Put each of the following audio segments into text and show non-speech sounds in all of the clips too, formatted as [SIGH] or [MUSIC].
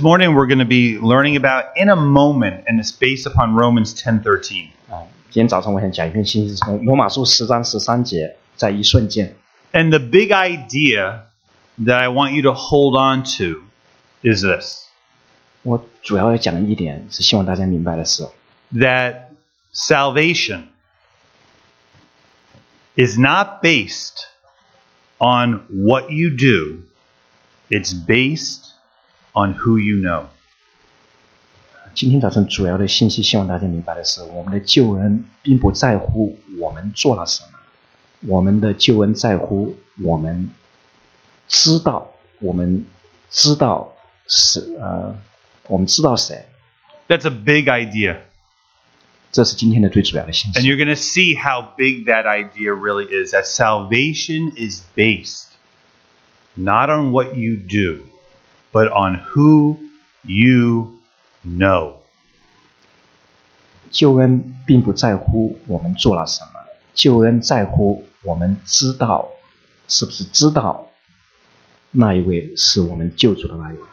This morning we're going to be learning about in a moment, and it's based upon Romans 10:13. 啊，今天早上我想讲一篇信息，是从罗马书十章十三节，在一瞬间。 And the big idea that I want you to hold on to is this: 我主要要讲的一点是希望大家明白的是， that salvation is not based on what you do; it's based on who you know. 今天早晨主要的信息，希望大家明白的是，我们的救恩并不在乎我们做了什么，我们的救恩在乎我们知道，我们知道是呃，我们知道谁， That's a big idea. 这是今天的最主要的信 And 息。 you're going to see how big that idea really is that salvation is based not on what you do, but on who you know. 救恩并不在乎我们做了什么，救恩在乎我们知道是不是知道那一位是我们救主的那一位。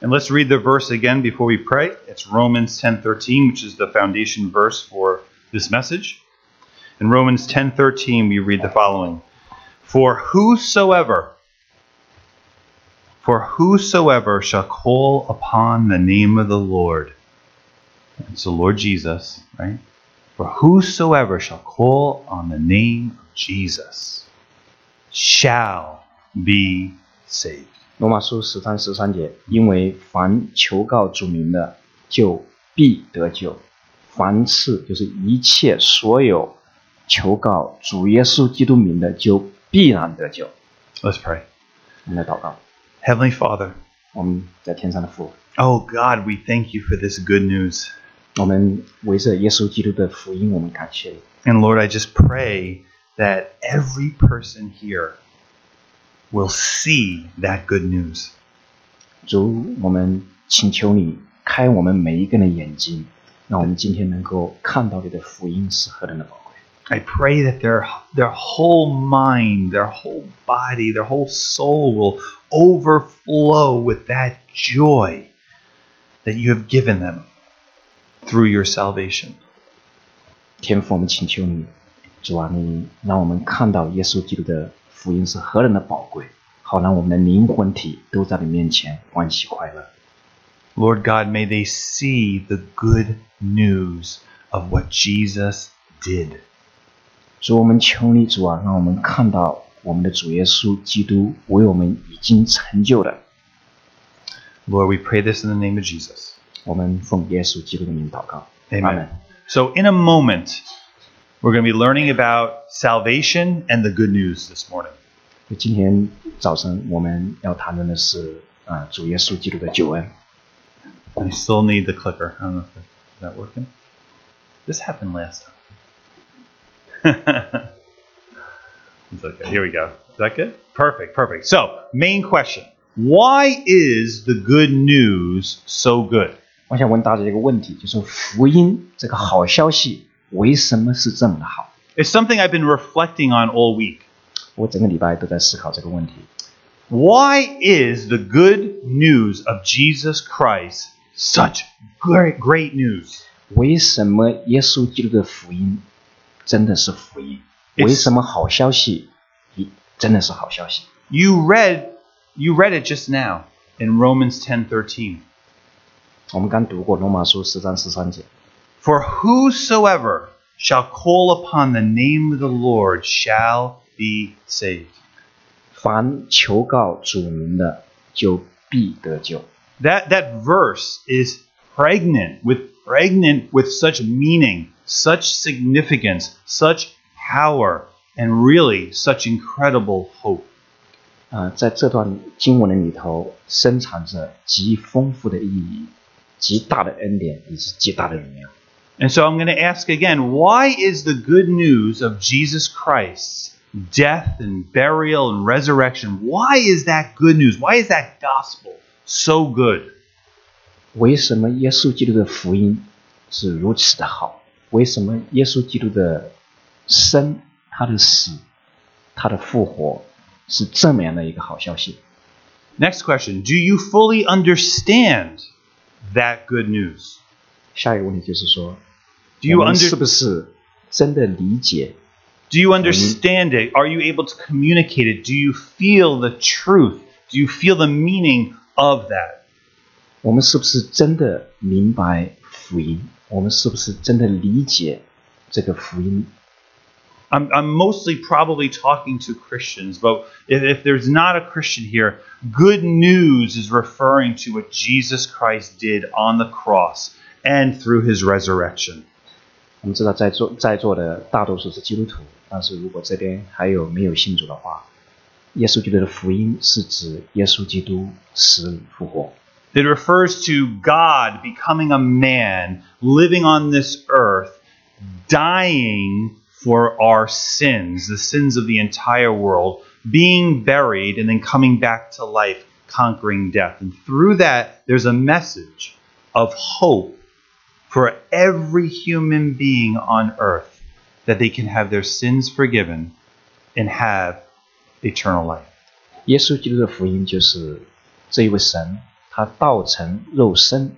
And let's read the verse again before we pray. It's Romans 10:13, which is the foundation verse for this message. In Romans 10:13 we read the following: For whosoever for whosoever shall call upon the name of the Lord it's the Lord Jesus, right? For whosoever shall call on the name of Jesus shall be saved. 罗马书十章十三节，因为凡求告主名的，就必得救。凡是就是一切所有求告主耶稣基督名的，就必然得救。 Let's pray. 我们来祷告， Heavenly Father, 我们在天上的父， oh God, we thank you for this good news. 我们围着耶稣基督的福音，我们感谢你。 And Lord, I just pray that every person here will see that good news. 主，我们请求你开我们每一个人的眼睛，让我们今天能够看到你的福音是何等的宝贵。 I pray that their their whole mind, their whole body, their whole soul will overflow with that joy that you have given them through your salvation. 天父，我们请求你，主啊，你让我们看到耶稣基督的福音是何等的宝贵，好让我们的灵魂体都在你面前欢喜快乐。 Lord God, may they see the good news of what Jesus did. 主，我们求你，主啊，让我们看到我们的主耶稣基督为我们已经成就的。 Lord, we pray this in the name of Jesus. 我们奉耶稣基督的名祷告。 Amen. So, in a moment, we're going to be learning about salvation and the good news this morning. 今天早晨我们要谈论的是啊、主耶稣基督的救恩。 I still need the clicker. I don't know if is that working. This happened last time. it's okay. Here we go. Is that good? Perfect. Perfect. So, main question: Why is the good news so good? 我想问大家一个问题，就是福音这个好消息为什么是这么的好？ It's something I've been reflecting on all week. 我整个礼拜都在思考这个问题。 Why is the good news of Jesus Christ such great, great news? 为什么耶稣基督的福音 真的是福音？ It's- 为什么好消息一真的是好消息？ You read, you read it just now in Romans 10:13. 我们刚读过罗马书十章十三节， For whosoever shall call upon the name of the Lord shall be saved. 凡求告主名的，就必得救。 That that verse is pregnant with pregnant with such meaning, such significance, such power, and really such incredible hope. 啊、在这段经文的里头，深藏着极丰富的意义、极大的恩典以及极大的荣耀。 And so I'm going to ask again, why is the good news of Jesus Christ's death and burial and resurrection, why is that good news? Why is that gospel so good? 为什么耶稣基督的福音是如此的好？ 为什么耶稣基督的生、他的死、他的复活是这么样的一个好消息？ Next question Do you fully understand that good news? 下一个问题就是说， Do you 我们 under 是不是真的理解？ do you understand it? Are you able to communicate it? Do you feel the truth? Do you feel the meaning of that? 我们是不是真的明白福音？ 我们是不是真的理解这个福音？ I'm, I'm mostly probably talking to Christians, but if, if there's not a Christian here, good news is referring to what Jesus Christ did on the cross and through his resurrection. 我们知道在座在座的大多数是基督徒，但是如果这边还有没有信主的话，耶稣基督的福音是指耶稣基督死里复活， It refers to God becoming a man, living on this earth, dying for our sins, the sins of the entire world, being buried, and then coming back to life, conquering death. And through that, there's a message of hope for every human being on earth that they can have their sins forgiven and have eternal life. 耶稣基督的福音就是这一位神， 他道成肉身，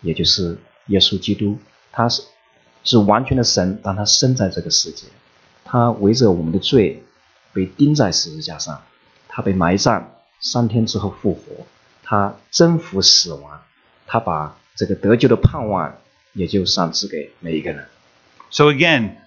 也就是耶稣基督，他是是完全的神，但他生在这个世界，他围着我们的罪被钉在十字架上，他被埋葬，三天之后复活，他征服死亡，他把这个得救的盼望也就赏赐给每一个人。So again,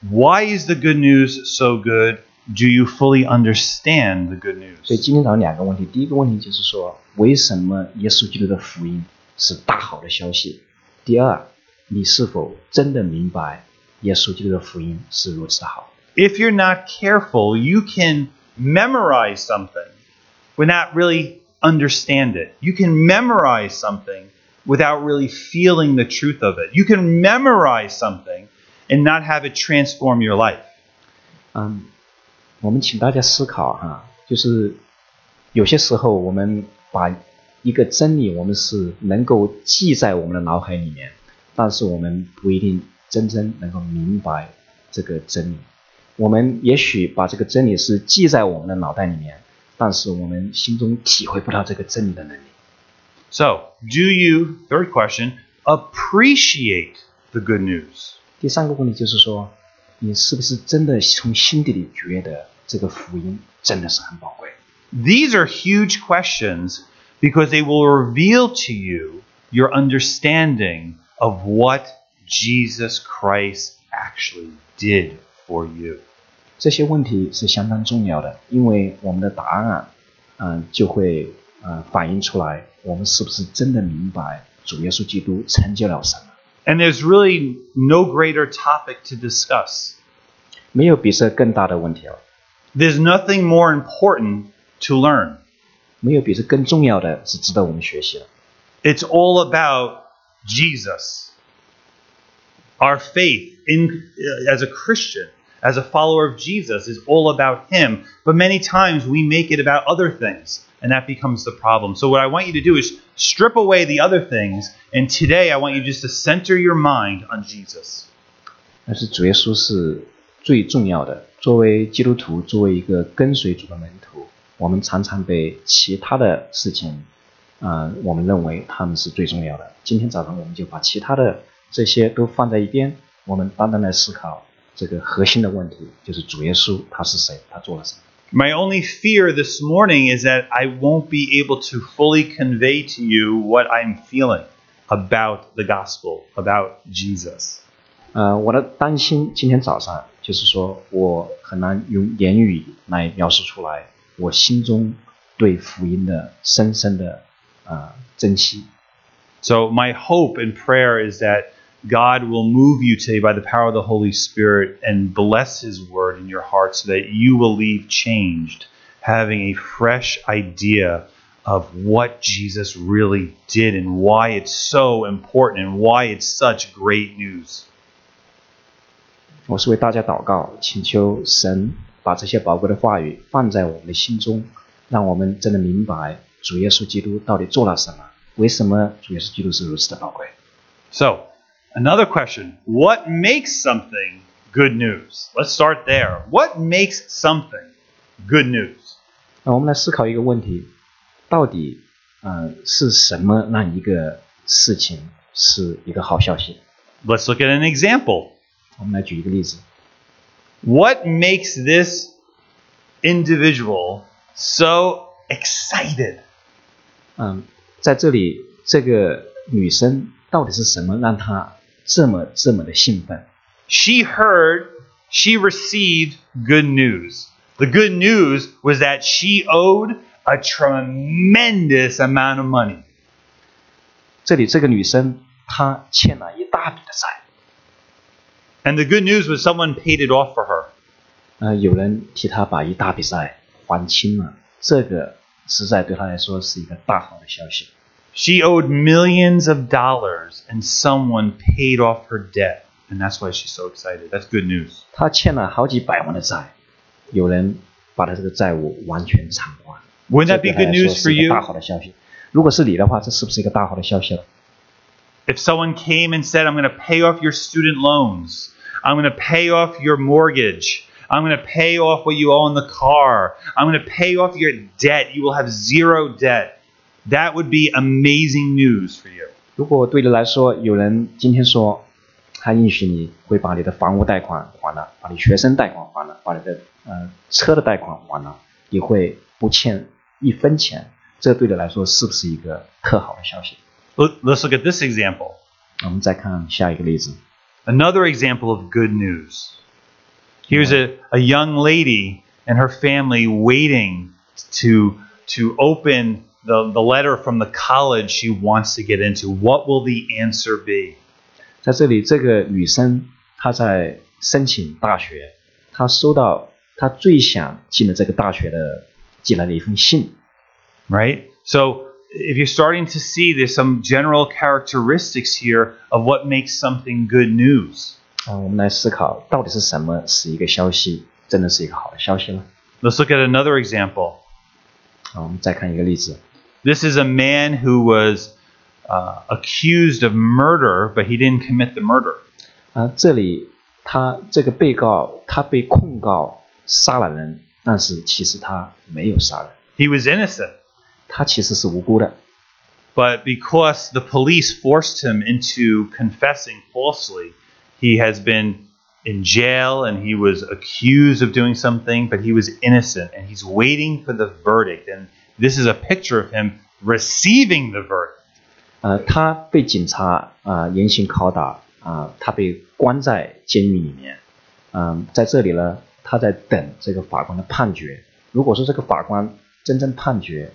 why is the good news so good? Do you fully understand the good 所以 news? 今天早上两个问题，第一个问题就是说，为什么耶稣基督的福音是大好的消息？第二，你是否真的明白耶稣基督的福音是如此好？ If you're not careful, you can memorize something but not really understand it. You can memorize something without really feeling the truth of it. You can memorize something and not have it transform your life. 嗯， 我们请大家思考哈、就是有些时候我们把一个真理，我们是能够记在我们的脑海里面，但是我们不一定真正能够明白这个真理。我们也许把这个真理是记在我们的脑袋里面，但是我们心中体会不到这个真理的能力。 So, do you, third question, appreciate the good news? 第三个问题就是说，你是不是真的从心底里觉得 这个福音真的是很宝贵？ These are huge questions because they will reveal to you your understanding of what Jesus Christ actually did for you. 这些问题是相当重要的，因为我们的答案，嗯、就会呃反映出来，我们是不是真的明白主耶稣基督成就了什么？ And there's really no greater topic to discuss. 没有比这更大的问题了， There's nothing more important to learn. 没有比这更重要的是值得我们学习的。 It's all about Jesus. Our faith in as a Christian, as a follower of Jesus is all about him, but many times we make it about other things and that becomes the problem. So what I want you to do is strip away the other things and today I want you just to center your mind on Jesus. 但是主耶稣是 最重要的。作为基督徒，作为一个跟随主的门徒，我们常常被其他的事情，啊、我们认为他们是最重要的。今天早上我们就把其他的这些都放在一边，我们单单来思考这个核心的问题，就是主耶稣他是谁，他做了什么。My only fear this morning is that I won't be able to fully convey to you what I'm feeling about the gospel, about Jesus. 呃，我的担心今天早上就是说我很难用言语来描述出来我心中对福音的深深的呃珍惜。 So, my hope and prayer is that God will move you today by the power of the Holy Spirit and bless His word in your heart so that you will leave changed, having a fresh idea of what Jesus really did and why it's so important and why it's such great news. 我是为大家祷告，请求神把这些宝贵的话语放在我们的心中，让我们真的明白主耶稣基督到底做了什么，为什么主耶稣基督是如此的宝贵。 So, another question What makes something good news? Let's start there. What makes something good news? 那我们来思考一个问题：到底呃是什么让一个 事情是一个好消息。 Let's look at an example. 我们来举一个例子， What makes this individual so excited? 嗯，在这里这个女生到底是什么让她这么这么的兴奋？ She heard, she received good news. The good news was that she owed a tremendous amount of money. 这里这个女生她欠了一大笔的债， And the good news was someone paid it off for her. 呃，有人替她把一大笔债还清了，这个实在对她来说是一个大好的消息。 She owed millions of dollars and someone paid off her debt. And that's why she's so excited. That's good news. 她欠了好几百万的债，有人把她这个债务完全偿还。 Wouldn't 这 that 对 be 她 good 来说 news 是 for 一个 you? 大好的消息。如果是你的话，这是不是一个大好的消息了？ If someone came and said, I'm going to pay off your student loans, I'm going to pay off your mortgage, I'm going to pay off what you owe on the car, I'm going to pay off your debt, you will have zero debt. That would be amazing news for you. 如果对你来说，有人今天说他允许你会把你的房屋贷款还了，把你学生贷款还了，把你的呃车的贷款还了，你会不欠一分钱，这对你来说是不是一个特好的消息？ Look- Let's look at this example. 我们再看下一个例子， Another example of good news. Here's a, a young lady and her family waiting to, to open the, the letter from the college she wants to get into. What will the answer be? 在这里这个女生她在申请大学，她收到她最想进的这个大学的寄来的一封信， right? So if you're starting to see there's some general characteristics here of what makes something good news. 啊，我们来思考到底是什么是一个消息，真的是一个好的消息呢？ Let's look at another example. 啊，我们再看一个例子， This is a man who was uh, accused of murder, but he didn't commit the murder. 啊，这里他这个被告他被控告杀了人，但是其实他没有杀人， He was innocent, 他其实是无辜的。 but because the police forced him into confessing falsely, he has been in jail and he was accused of doing something, but he was innocent and he's waiting for the verdict. And this is a picture of him receiving the verdict. 呃，他被警察啊、严刑拷打啊、他被关在监狱里面。嗯、在这里呢，他在等这个法官的判决。如果说这个法官真正判决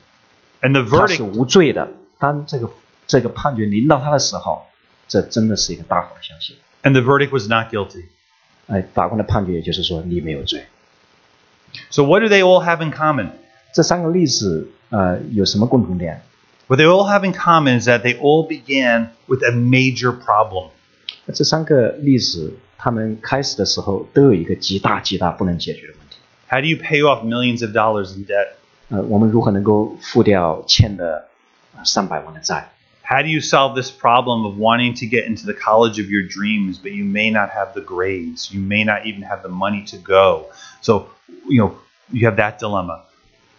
And the 他是 verdict 无罪的，当这个这个判决临到他的时候，这真的是一个大好的消息。 and the verdict was not guilty. 哎，法官的判决也就是说你没有罪。 So what do they all have in common? 这三个例子呃有什么共同点？ What they all have in common is that they all began with a major problem. 这三个例子，他们开始的时候都有一个极大极大不能解决的问题。 How do you pay off millions of dollars in debt? 呃，我们如何能够付掉欠的呃上百万的债？ How do you solve this problem of wanting to get into the college of your dreams, but you may not have the grades? You may not even have the money to go. So, you know, you have that dilemma.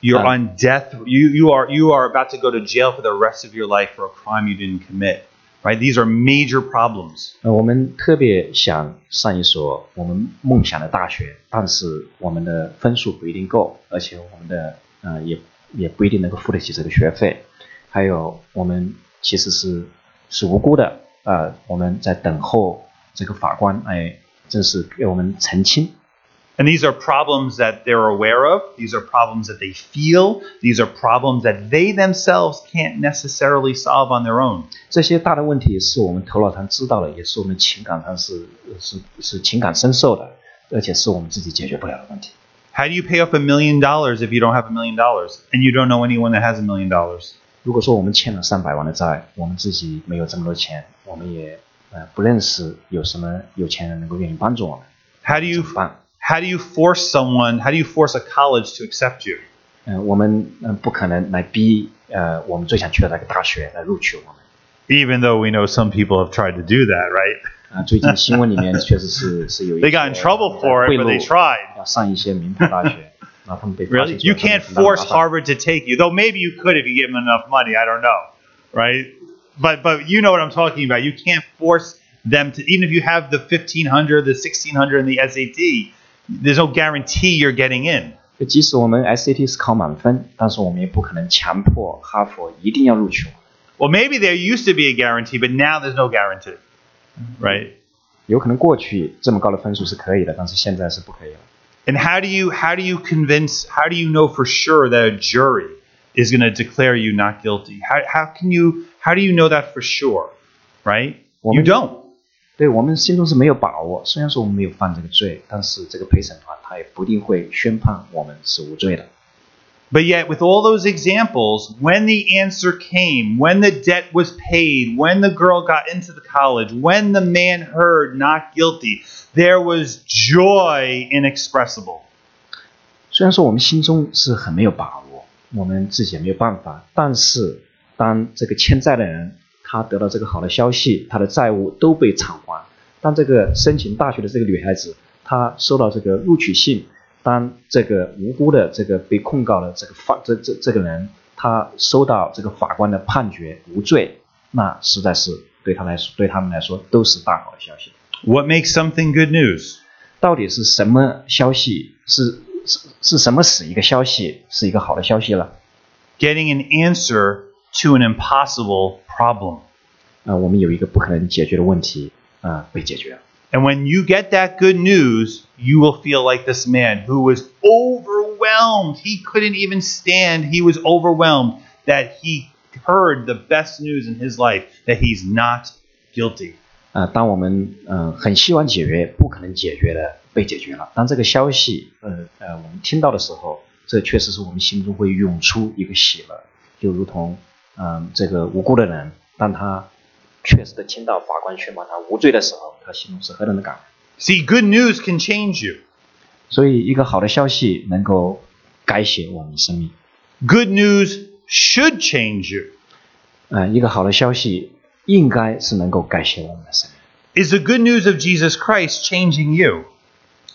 You're Uh, on death. You, you are you are about to go to jail for the rest of your life for a crime you didn't commit. Right? These are major problems. 呃，我们特别想上一所我们梦想的大学，但是我们的分数不一定够，而且我们的 呃也也不一定能够付得起这个学费。还有我们其实是是无辜的，呃，我们在等候这个法官哎，正式给我们澄清。And these are problems that they're aware of. These are problems that they feel. These are problems that they themselves can't necessarily solve on their own. 这些大的问题是我们头脑上知道的，也是我们情感上是是是情感深受的，而且是我们自己解决不了的问题。How do you pay off a million dollars if you don't have a million dollars and you don't know anyone that has a million dollars? 如果说我们欠了上百万的债，我们自己没有这么多钱，我们也呃不认识有什么有钱人能够愿意帮助我们， How do you 怎么办？ how do you force someone? How do you force a college to accept you? 嗯、我们嗯、呃不可能来逼呃我们最想去的那个大学来录取我们。 Even though we know some people have tried to do that, right? 啊、最近新闻里面确实是是有一 They [LAUGHS] 些 got in trouble for it, 贿 but 赂 they tried. 要上一些名牌[LAUGHS] 大学，然后他们被发 Really? 现说 You 他们 can't 很大的 force 麻烦 Harvard to take you, though maybe you could if you give them enough money. I don't know, right? but but you know what I'm talking about. You can't force them to even if you have the 1500, the 1600, and the SAT. There's no guarantee you're getting in. 就即使我们 SAT 是考满分，但是我们也不可能强迫哈佛一定要录取我。 Well, maybe there used to be a guarantee, but now there's no guarantee, right? 有可能过去这么高的分数是可以的，但是现在是不可以了。 And how do you how do you convince? How do you know for sure that a jury is going to declare you not guilty? How how can you how do you know that for sure, right? You Well, don't. 对我们心中是没有把握，虽然说我们没有犯这个罪，但是这个陪审团他也不一定会宣判我们是无罪的。 But yet, with all those examples, when the answer came, when the debt was paid, when the girl got into the college, when the man heard not guilty, there was joy inexpressible. 虽然说我们心中是很没有把握，我们自己也没有办法，但是当这个欠债的人他得到这个好的消息，他的债务都被偿还；当这个申请大学的这个女孩子她收到这个录取信， 当这个无辜的这个被控告的这个法这这这个人他收到这个法官的判决无罪，那实在是对他来说对他们来说都是大好的消息。What makes something good news? 到底是什么消息？是是是什么使一个消息是一个好的消息了？Getting an answer to an impossible problem. 啊、我们有一个不可能解决的问题啊、被解决了。And when you get that good news, you will feel like this man who was overwhelmed. He couldn't even stand. He was overwhelmed that he heard the best news in his life that he's not guilty. 啊、当我们嗯、呃很希望解决不可能解决的被解决了，当这个消息呃呃我们听到的时候，这确实是我们心中会涌出一个喜乐，就如同嗯、这个无辜的人，当他 确实的听到法官宣判他无罪的时候，他心中是何等的感恩。See, good news can change you. 所以，一个好的消息能够改写我们的生命。Good news should change you. 呃，一个好的消息应该是能够改写我们的生命。Is the good news of Jesus Christ changing you?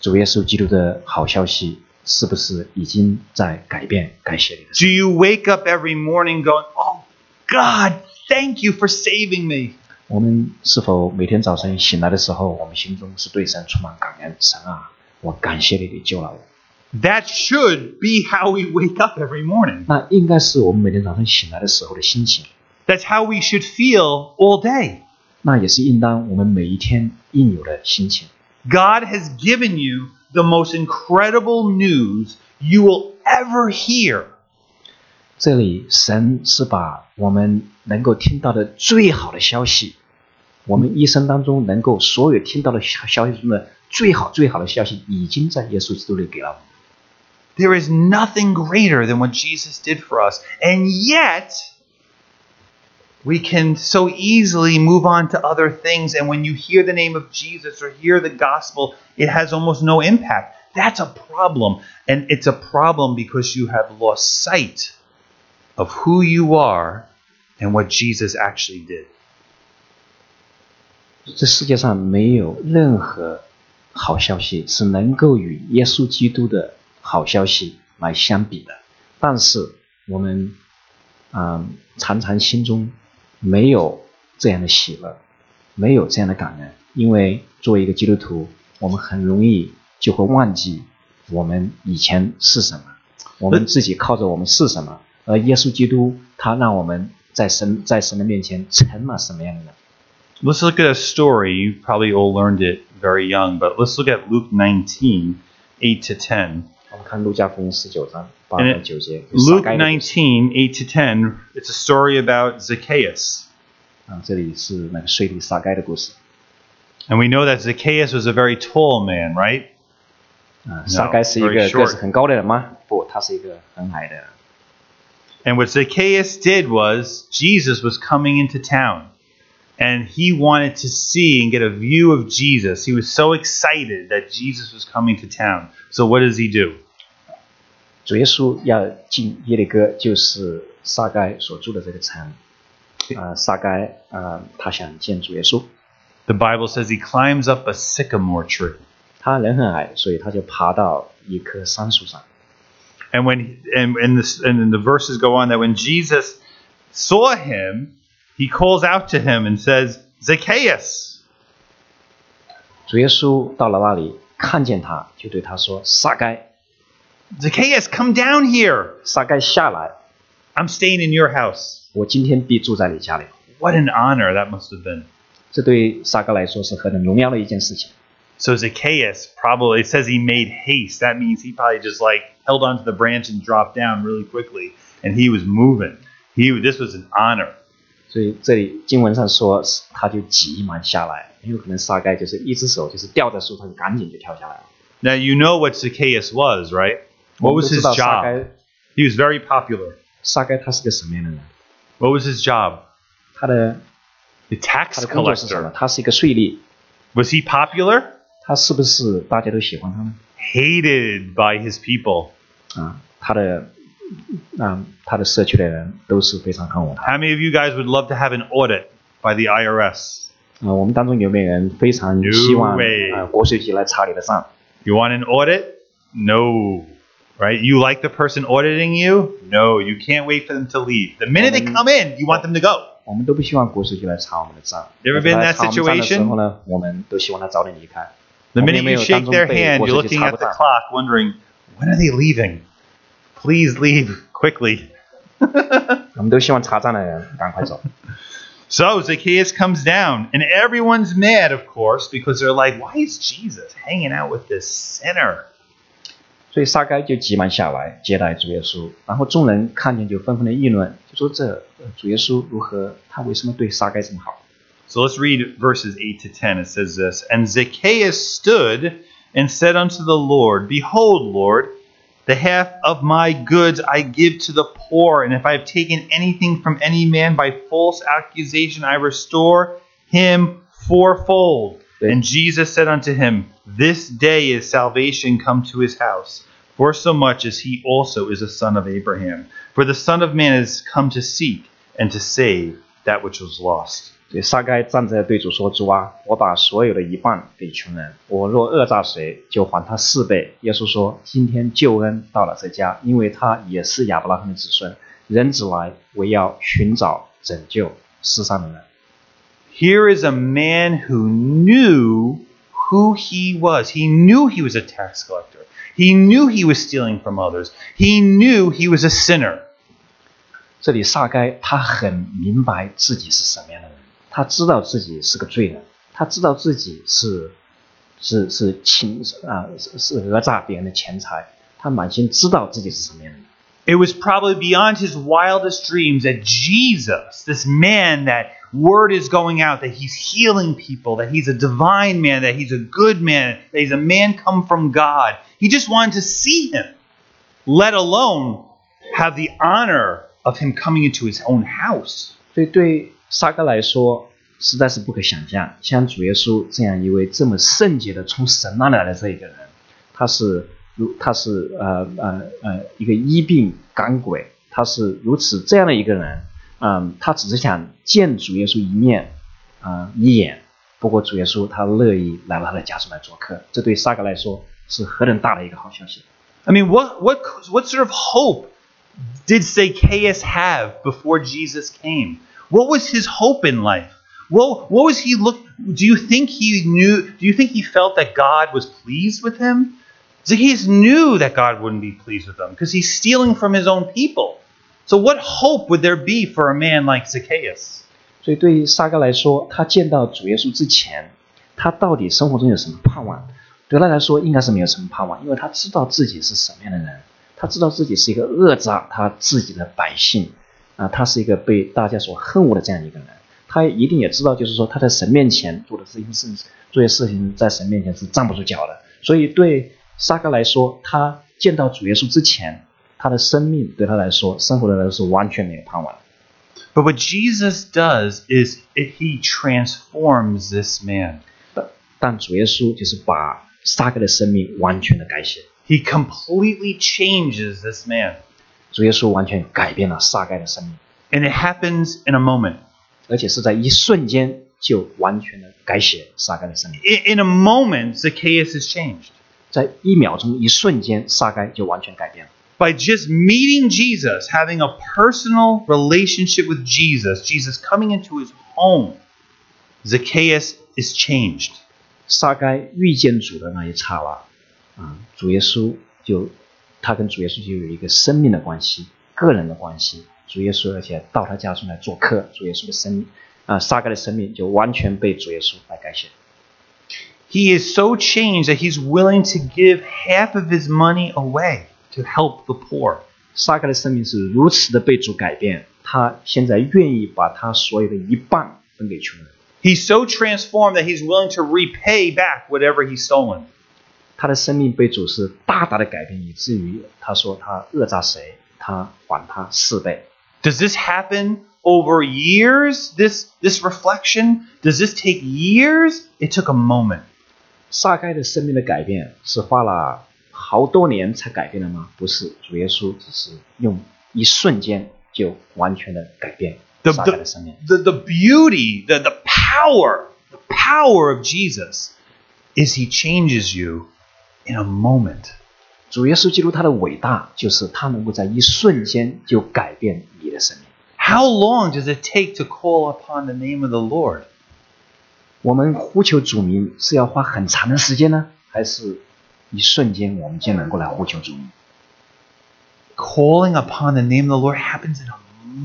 主耶稣基督的好消息是不是已经在改变、改写你的 Do you wake up every morning going, Oh, God, thank you for saving me? 命？我们是否每天早晨醒来的时候，我们心中是对神充满感恩？神啊，我感谢你，你救了我。 That should be how we wake up every morning. 那应该是我们每天早晨醒来的时候的心情， That's how we should feel all day. 那也是应当我们每一天应有的心情。 God has given you the most incredible news you will ever hear. 这里，神是把我们 能够听到的最好的消息，我们一生当中能够所有听到的消消息中的最好最好的消息，已经在耶稣基督里给了我们。 There is nothing greater than what Jesus did for us. And yet, we can so easily move on to other things. And when you hear the name of Jesus or hear the gospel, it has almost no impact. That's a problem. And it's a problem because you have lost sight of who you are and what Jesus actually did. 这世界上没有任何好消息是能够与耶稣基督的好消息来相比的。但是我们，嗯，常常心中没有这样的喜乐，没有这样的感恩，因为作为一个基督徒，我们很容易就会忘记我们以前是什么，我们自己靠着我们是什么，而耶稣基督他让我们 在神在神的面前成了什么样的人。 Let's look at a story. You probably all learned it very young, but let's look at Luke 19, 8 to 10. 我们看路加福音十九章八 And 到 it- 九节，有撒 Luke 该的故事 19, 8 to 10, it's a story about Zacchaeus. 啊，这里是那个税吏撒该的故事 And we know that Zacchaeus was a very tall man, right? 啊。撒该是一 very 个 short 个子很高的人吗？不，他是一个很矮的人。 And what Zacchaeus did was Jesus was coming into town and he wanted to see and get a view of Jesus. He was so excited that Jesus was coming to town. So what does he do? 主耶稣要进耶利哥，就是撒该所住的这个城。啊，撒该啊，他想见主耶稣， The Bible says he climbs up a sycamore tree. 他人很矮，所以他就爬到一棵杉树上。 And when and and this and then the verses go on that when Jesus saw him, he calls out to him and says, Zacchaeus, 主耶稣到了那里，看见他，就对他说：“撒该， Zacchaeus, come down here. 撒该下来， I'm staying in your house. 我今天必住在你家里。 What an honor that must have been. ”这对撒该来说是何等荣耀的一件事情。 So Zacchaeus probably it says he made haste. That means he probably just like held onto the branch and dropped down really quickly, and he was moving. He this was an honor. 所以这里经文上说，他就急忙下来，很有可能撒该就是一只手就是吊在树上，赶紧就跳下来了。 Now you know what Zacchaeus was, right? 我 What 们 was 都知 his 道撒 job? 该， He was very popular. 撒该他是个什么样的人？ What was his job? 他的 The 他 tax 的工作是什么？ collector. 他是一个税吏， Was he popular? 他是不是大家都喜欢他呢？ Hated by his people. 啊，他的，啊，他的社区的人都是非常恨恶他。 How many of you guys would love to have an audit by the IRS? 啊，我们当中有没有人非常希望 No way 啊国税局来查你的账？ You want an audit? No. Right? You like the person auditing you? No. You can't wait for them to leave. The minute they Um, come in, you want them to go. 我们都不希望国税局来查我们的账。 You ever 但是 been in 来 that 查我们账的时 situation? 候呢，我们都希望他早点离开。 The 我们 minute 有没 you 有 shake 当中 their 被 hand, 国 you're 税局 looking 查 at 过 the 账？ clock, wondering, when are they leaving? Please leave quickly. [LAUGHS] 我们都希望查账的人赶快走。 So Zacchaeus comes down, and everyone's mad, of course, because they're like, why is Jesus hanging out with this sinner? 所以撒该就急忙下来接待主耶稣，然后众人看见就纷纷的议论，就说这呃主耶稣如何，他为什么对撒该这么好？ So let's read verses 8 to 10. It says this And Zacchaeus stood and said unto the Lord, Behold, Lord, the half of my goods I give to the poor, and if I have taken anything from any man by false accusation, I restore him fourfold. And Jesus said unto him, This day is salvation come to his house, for so much as he also is a son of Abraham. For the Son of Man is come to seek and to save that which was lost. 所以撒该站着对主说：“主啊，我把所有的一半给穷人，我若讹诈谁，就还他四倍。”耶稣说：“今天救恩到了这家，因为他也是亚伯拉罕的子孙。人子来为要寻找拯救世上的人。” Here is a man who knew who he was. He knew he was a tax collector. He knew he was stealing from others. He knew he was a sinner. 这里撒该他很明白自己是什么样的人，他知道自己是个罪人，他知道自己是是是侵啊是是讹诈别人的钱财，他满心知道自己是什么样的人。 It was probably beyond his wildest dreams that Jesus, this man that word is going out that he's healing people, that he's a divine man, that he's a good man, that he's a man come from God. He just wanted to see him, let alone have the honor of him coming into his own house. 所以对 沙哥来说，实在是不可想象，像主耶稣这样一位这么圣洁的从神那来的这一个人，他是如他是呃呃呃一个医病赶鬼，他是如此这样的一个人，嗯，他只是想见主耶稣一面，啊、一眼。不过主耶稣他乐意来到他的家中来做客，这对沙哥来说是何等大的一个好消息。I mean, what what what sort of hope did Zacchaeus have before Jesus came? What was his hope in life? Well, what was he look? Do you think he knew? Do you think he felt that God was pleased with him? Zacchaeus knew that God wouldn't be pleased with him because he's stealing from his own people. So, what hope would there be for a man like Zacchaeus? 所以对于撒该来说，他见到主耶稣之前，他到底生活中有什么盼望？对他来说，应该是没有什么盼望，因为他知道自己是什么样的人，他知道自己是一个讹诈他自己的百姓 啊，他是一个被大家所恨恶的这样一个人。他一定也知道，就是说他在神面前做的事情是做些事情，在神面前是站不住脚的。所以对撒该来说，他见到主耶稣之前，他的生命对他来说，生活对他来说是完全没有盼望的。But what Jesus does is he transforms this man. 但但主耶稣就是把撒该的生命完全的改写，He completely changes this man. 主耶稣完全改变了撒该的生命， And it happens in a moment. 而且是在一瞬间就完全的改写撒该的生命， In, in a moment, Zacchaeus is changed. 在一秒钟、一瞬间，撒该就完全改变了。 by just meeting Jesus, having a personal relationship with Jesus, Jesus coming into his home, Zacchaeus is changed. 撒该遇见主的那一刹那，啊，主耶稣就 他跟主耶稣就有一个生命的关系，个人的关系。主耶稣而且到他家中来做客，主耶稣的生命啊，撒该的生命就完全被主耶稣来改写。 He is so changed that he's willing to give half of his money away to help the poor. 撒该的生命是如此的被主改变，他现在愿意把他所有的一半分给穷人。 He's so transformed that he's willing to repay back whatever he's stolen. 他的生命被主是大大的改变，以至于他说他讹诈谁，他还他四倍。 Does this happen over years? This this reflection? Does this take years? It took a moment. 撒该的生命的改变是花了好多年才改变的吗？不是，主耶稣只是用一瞬间就完全的改变 The, 撒该的生命。 the, the, the beauty, the, the power, the power of Jesus is he changes you in a moment. 主耶稣基督他的伟大，就是他能够在一瞬间就改变你的生命。 How long does it take to call upon the name of the Lord? 我们呼求主名是要花很长的时间呢，还是一瞬间我们就能够来呼求主名？ Calling upon the name of the Lord happens in a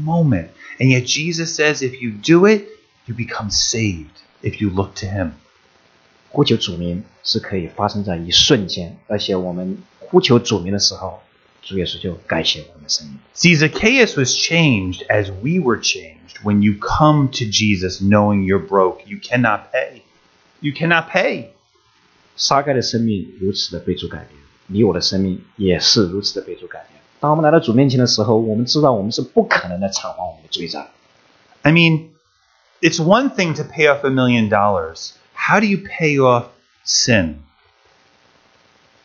moment. And yet Jesus says if you do it, you become saved if you look to him. 呼求主名是可以发生在一瞬间，而且我们呼求主名的时候，主耶稣就改写我们的生命。 See, Zacchaeus was changed as we were changed when you come to Jesus knowing you're broke. You cannot pay. You cannot pay. 撒该的生命如此的被主改变，你我的生命也是如此的被主改变。当我们来到主面前的时候，我们知道我们是不可能的偿还我们的罪债。 I mean, it's one thing to pay off a million dollars. How do you pay off sin?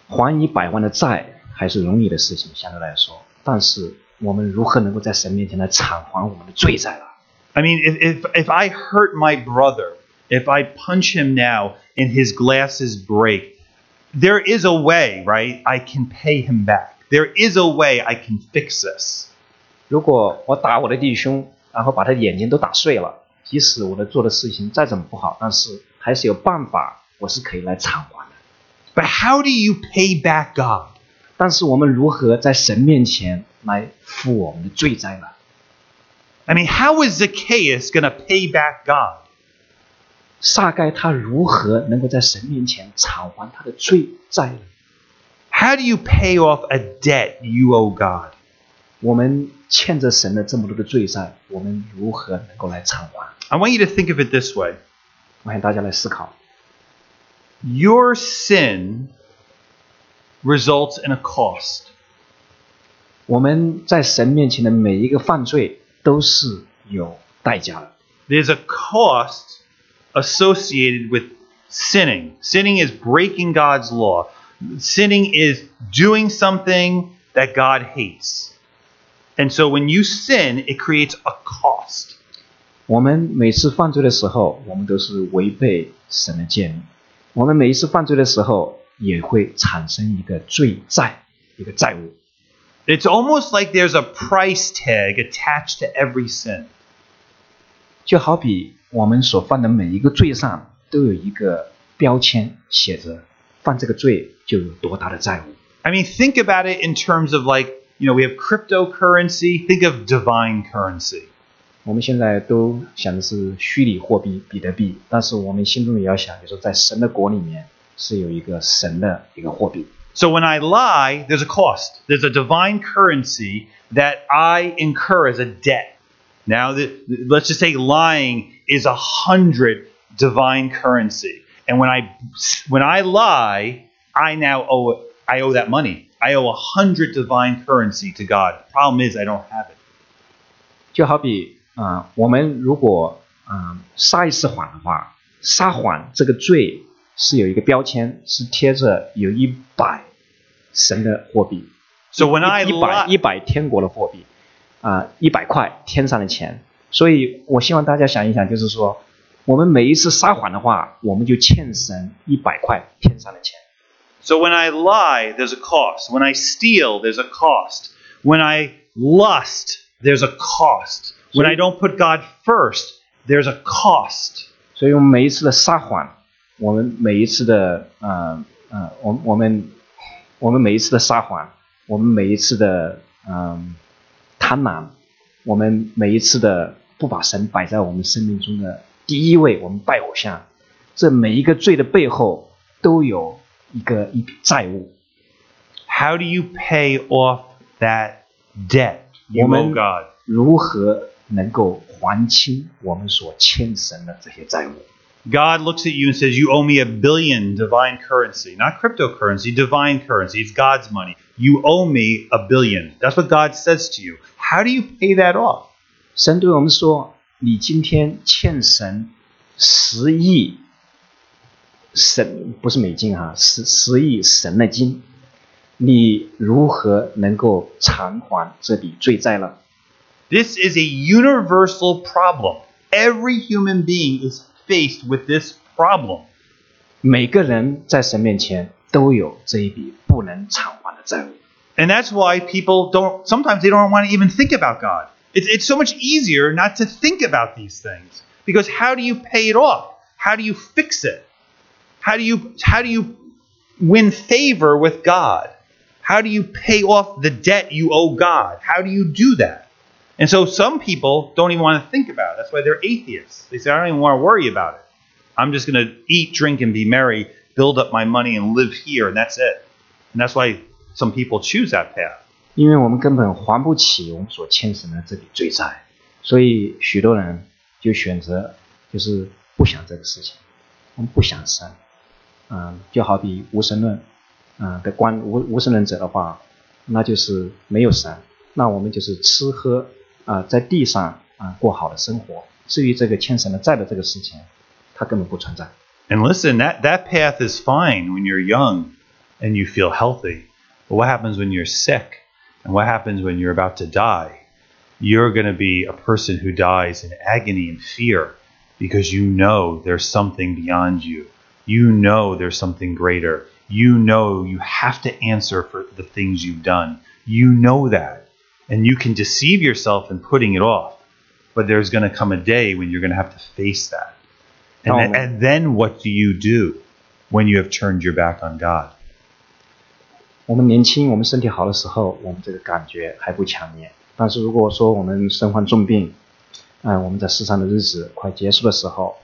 还一百万的债还是容易的事情，相对来说，但是我们如何能够在神面前来偿还我们的罪债呢？ I mean, if, if, if I hurt my brother, if I punch him now and his glasses break, there is a way, right? I can pay him back. There is a way I can fix this. 如果我打我的弟兄，然后把他眼睛都打碎了，即使我的做的事情再怎么不好，但是 还是有办法，我是可以来偿还的。 But how do you pay back God? 但是我们如何在神面前来付我们的罪债呢？ I mean, how is Zacchaeus going to pay back God? 撒该他如何能够在神面前偿还他的罪债呢？ How do you pay off a debt you owe God? 我们欠着神的这么多的罪债，我们如何能够来偿还？ I want you to think of it this way 我想大家来思考， your sin results in a cost. 我们在神面前的每一个犯罪都是有代价的。 There's a cost associated with sinning. Sinning is breaking God's law. Sinning is doing something that God hates. And so when you sin, it creates a cost. 我们每次犯罪的时候，我们都是违背神的诫命。我们每一次犯罪的时候，也会产生一个罪债，一个债务。It's almost like there's a price tag attached to every sin. 就好比我们所犯的每一个罪上都有一个标签，写着犯这个罪就有多大的债务。I mean, think about it in terms of like, you know, we have cryptocurrency. Think of divine currency. 我们现在都想的是虚拟货币比特币，但是我们心中也要想，就是在神的国里面是有一个神的一个货币。 So when I lie, there's a cost. There's a divine currency that I incur as a debt. Now, the, let's just say lying is a hundred divine currency, and when I when I lie, I now owe I owe that money. I owe a hundred divine currency to God. Problem is, I don't have it. 就好比 啊、我们如果啊、撒一次谎的话，撒谎这个罪是有一个标签，是贴着有一百神的货币，So when I 一百一百天国的货币啊，一百块天上的钱。所以我希望大家想一想，就是说，我们每一次撒谎的话，我们就欠神一百块天上的钱。So when I lie, there's a cost. When I steal, there's a cost. When I lust, there's a cost. When I don't put God first, there's a cost. 所以我们每一次的撒谎，我们每一次的呃呃，我我们我们每一次的撒谎，我们每一次的嗯、贪婪，我们每一次的不把神摆在我们生命中的第一位，我们拜偶像，这每一个罪的背后都有一个一笔债务。 How do you pay off that debt you owe Woman- God? 如何 能够还清我们所欠神的这些债务？ God looks at you and says, You owe me a billion divine currency, not cryptocurrency, divine currency. It's God's money. You owe me a billion. That's what God says to you. How do you pay that off? 神对我们说：“你今天欠神十亿神不是美金哈、十十亿神的金，你如何能够偿还这笔罪债呢？ This is a universal problem. Every human being is faced with this problem. 每个人在神面前都有这一笔不能偿还的债务。 And that's why people don't, sometimes they don't want to even think about God. It's, it's so much easier not to think about these things. Because how do you pay it off? How do you fix it? How do you, how do you win favor with God? How do you pay off the debt you owe God? How do you do that? And so some people don't even want to think about it. That's why they're atheists. They say, I don't even want to worry about it. I'm just going to eat, drink, and be merry, build up my money, and live here, and that's it. And that's why some people choose that path. 因为我们根本还不起我们所欠神的这笔罪债，所以许多人就选择就是不想这个事情，我们不想神，嗯，就好比无神论，嗯的观无无神论者的话，那就是没有神，那我们就是吃喝 啊、在地上啊、过好的生活。至于这个欠神的债的这个事情，它根本不存在。 And listen, that, that path is fine when you're young and you feel healthy. But what happens when you're sick? And what happens when you're about to die? You're going to be a person who dies in agony and fear because you know there's something beyond you. You know there's something greater. You know you have to answer for the things you've done. You know that. And you can deceive yourself in putting it off. But there's going to come a day when you're going to have to face that. And, Oh, then, man. and then what do you do when you have turned your back on God? 我们年轻，我们身体好的时候，我们这个感觉还不强烈。但是如果说我们身患重病，嗯、我们在世上的日子快结束的时候，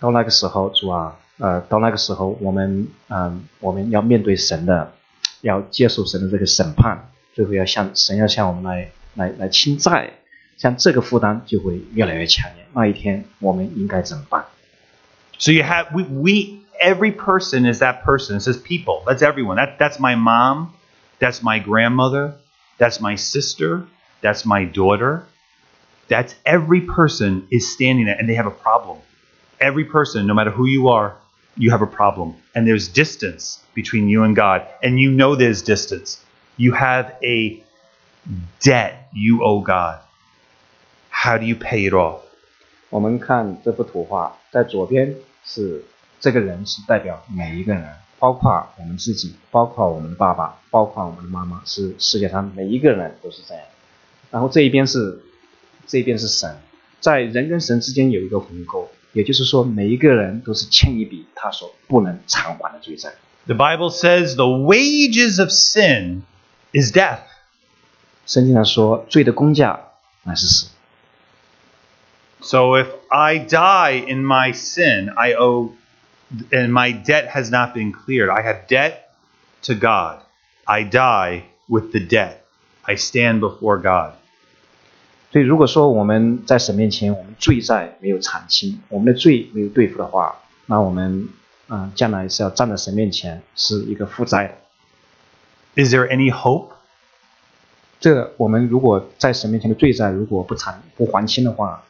到那个时候，主啊，呃，到那个时候，我们嗯、我们要面对神的，要接受神的这个审判， 最后要向神要向我们来来来清债，像这个负担就会越来越强烈。那一天，我们应该怎么办？ So you have we, we every person is that person. It says people. That's everyone. That that's my mom. That's my grandmother. That's my sister. That's my daughter. That's every person is standing there and they have a problem. Every person, no matter who you are, you have a problem. And there's distance between you and God. And you know there's distance. You have a debt you owe God. How do you pay it off? 我们看这幅图画，在左边是这个人是代表每一个人，包括我们自己，包括我们的爸爸，包括我们的妈妈，是世界上每一个人都是这样。然后这一边是这一边是神，在人跟神之间有一个鸿沟，也就是说每一个人都是欠一笔他所不能偿还的罪债。 The Bible says the wages of sin is death. 圣经上说，罪的工价乃是死。 So if I die in my sin, I owe, and my debt has not been cleared. I have debt to God. I die with the debt. I stand before God. 所以，如果说我们在神面前，我们罪债没有偿清，我们的罪没有对付的话，那我们嗯、呃将来是要站在神面前是一个负债的。 Is there any hope? 这个我们如果在神面前的罪债如果不偿不还清的话，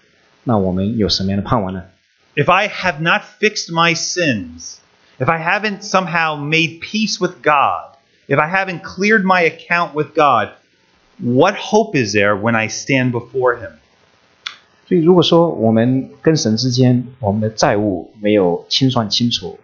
那我们有什么样的盼望呢？ If I have not fixed my sins, if I haven't somehow made peace with God, if I haven't cleared my account with God, what hope is there when I stand before Him? 所以，如果说我们跟神之间我们的债务没有清算清楚，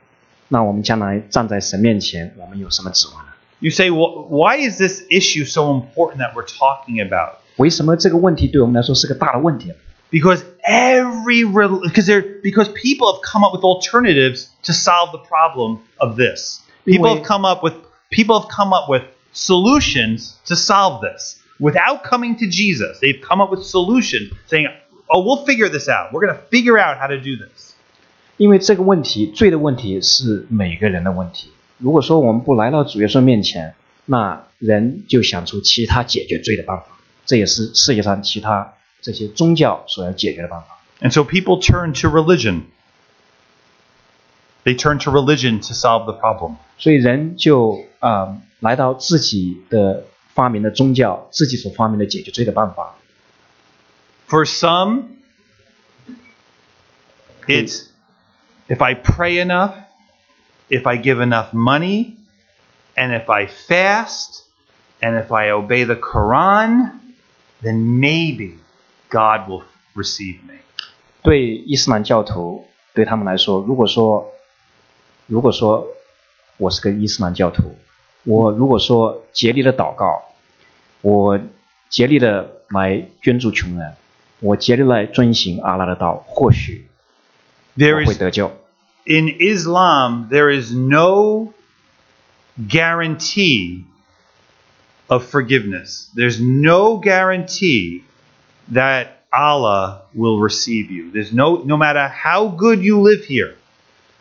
那我们将来站在神面前，我们有什么指望呢？ You say, well, why is this issue so important that we're talking about? 为什么这个问题对我们来说是个大的问题呢？ Because every because there because people have come up with alternatives to solve the problem of this. People have come up with people have come up with solutions to solve this without coming to Jesus. They've come up with solutions saying, "Oh, we'll figure this out. We're going to figure out how to do this." 因为这个问题，罪的问题是每个人的问题。 如果说我们不来到主耶稣面前，那人就想出其他解决罪的办法，这也是世界上其他这些宗教所要解决的办法。And so people turn to religion. They turn to religion to solve the problem. 所以人就啊、呃来到自己的发明的宗教，自己所发明的解决罪的办法。For some, it's if I pray enough, if I give enough money, and if I fast, and if I obey the Quran, then maybe God will receive me. 对伊斯兰教徒，对他们来说，如果说，如果说我是个伊斯兰教徒，我如果说竭力的祷告，我竭力的来捐助穷人，我竭力来遵行阿拉的道，或许 There 我会 is 得救。 in Islam, there is no guarantee of forgiveness. There's no guarantee that Allah will receive you. There's no no matter how good you live here,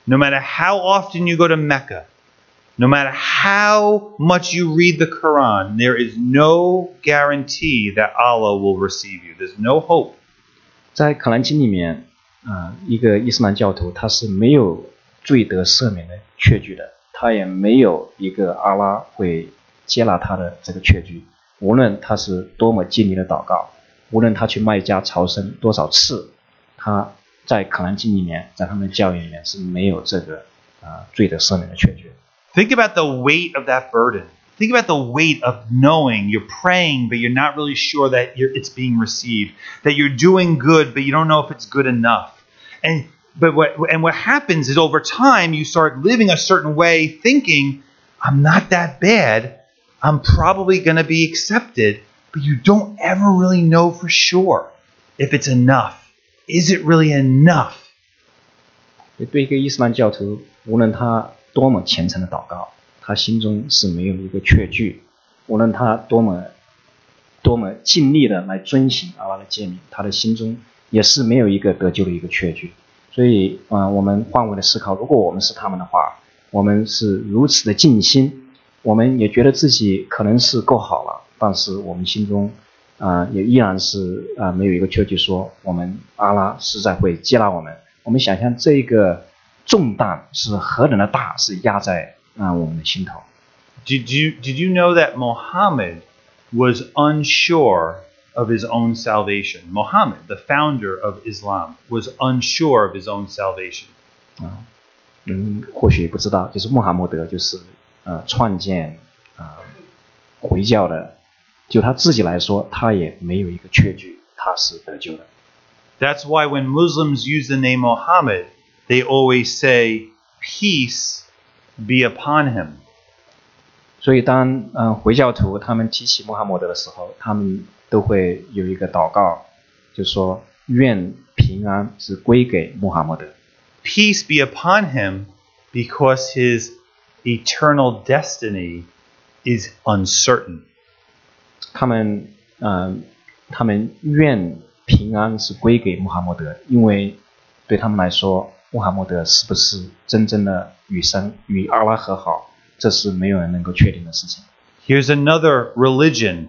no matter how often you go to Mecca, no matter how much you read the Quran, there is no guarantee that Allah will receive you. There's no hope. [LAUGHS] 在《可兰经》里面， 啊、一个伊斯兰教徒他是没有罪得赦免的确据的，他也没有一个阿拉会接纳他的这个确据。无论他是多么尽力的祷告，无论他去麦加朝圣多少次，他在《可兰经》里面，在他们的教义里面是没有这个啊、罪得赦免的确据。Think about the weight of that burden. Think about the weight of knowing you're praying, but you're not really sure that you're, it's being received. That you're doing good, but you don't know if it's good enough. And but what and what happens is over time you start living a certain way, thinking, "I'm not that bad. I'm probably going to be accepted." But you don't ever really know for sure if it's enough. Is it really enough? 对一个伊斯兰教徒，无论他多么虔诚的祷告，他心中是没有一个确据；无论他多么多么尽力的来遵行阿拉的诫命，他的心中 也是没有一个得救的一个确据。所以，啊、我们换位的思考，如果我们是他们的话，我们是如此的尽心，我们也觉得自己可能是够好了，但是我们心中，啊、也依然是啊、没有一个确据说我们阿拉实在会接纳我们。我们想象这个重担是何等的大，是压在啊、我们的心头。Did you did you know that Muhammad was unsure of his own salvation? Muhammad, the founder of Islam, was unsure of his own salvation. 嗯，或许不知道，就是穆罕默德就是呃创建啊、回教的，就他自己来说，他也没有一个确据他是得救的。 That's why when Muslims use the name Muhammad, they always say, "Peace be upon him." 所以当呃回教徒他们提起穆罕默德的时候，他们 都会有一个祷告，就说愿平安是归给穆罕默德。Peace be upon him because his eternal destiny is uncertain. 他们嗯、呃他们愿平安是归给穆罕默德，因为对他们来说，穆罕默德是不是真正的与神与阿拉和好，这是没有人能够确定的事情。Here's another religion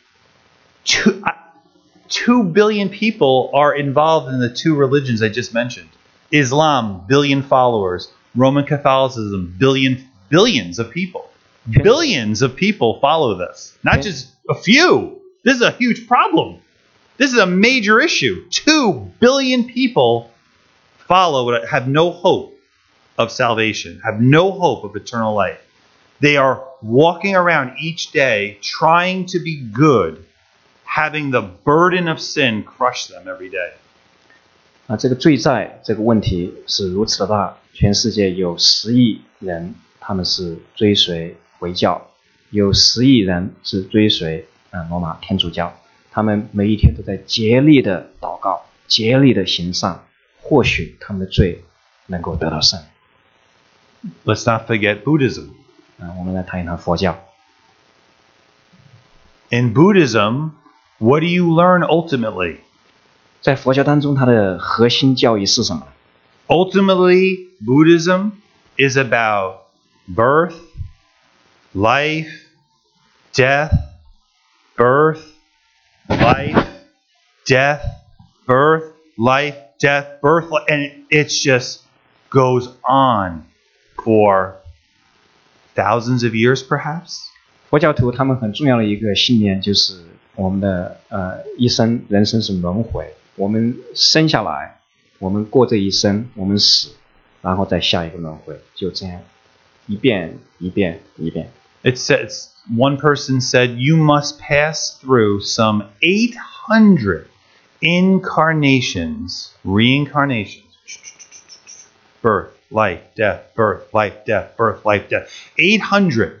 Two, two billion people are involved in the two religions I just mentioned. Islam, billion followers. Roman Catholicism, billion billions of people. Billions of people follow this, not just a few. This is a huge problem. This is a major issue. Two billion people follow have no hope of salvation, have no hope of eternal life. They are walking around each day trying to be good, having the burden of sin crush them every day. 啊，这个罪债这个问题是如此的大，全世界有十亿人，他们是追随回教，有十亿人是追随啊罗马天主教，他们每一天都在竭力的祷告，竭力的行善，或许他们的罪能够得到赦免。 Let's not forget Buddhism. 啊，我们来谈一谈佛教。 In Buddhism, what do you learn ultimately? 在佛教当中，它的核心教义是什么？ Ultimately, Buddhism is about birth, life, death, birth, life, death, birth, life, death, birth, li- and it just goes on for thousands of years, perhaps. 佛教徒他们很重要的一个信念就是 我们的呃一生人生是轮回，我们生下来，我们过这一生，我们死，然后再下一个轮回，就这样一遍一遍一遍。 It says one person said you must pass through some 800 incarnations, reincarnations. Birth, life, death, birth, life, death, birth, life, death. 800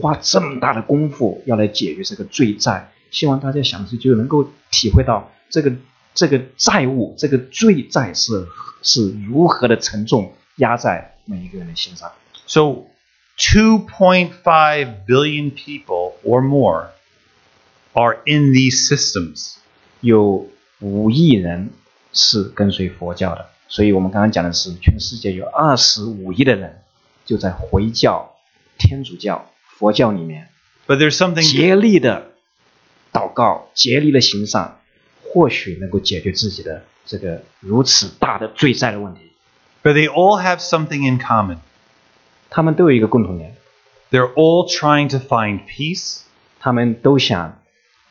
花这么大的功夫要来解决这个罪债？希望大家想是就能够体会到这个这个债务、这个罪债是是如何的沉重压在每一个人的心上。So, two point five billion people or more are in these systems. 有五亿人是跟随佛教的，所以我们刚刚讲的是全世界有二十五亿的人就在回教、天主教、佛教里面 But there's something 竭力的祷告，竭力的行善，或许能够解决自己的这个如此大的罪债的问题。but they all have something in common. 他们都有一个共同点，They're all trying to find peace 他们都想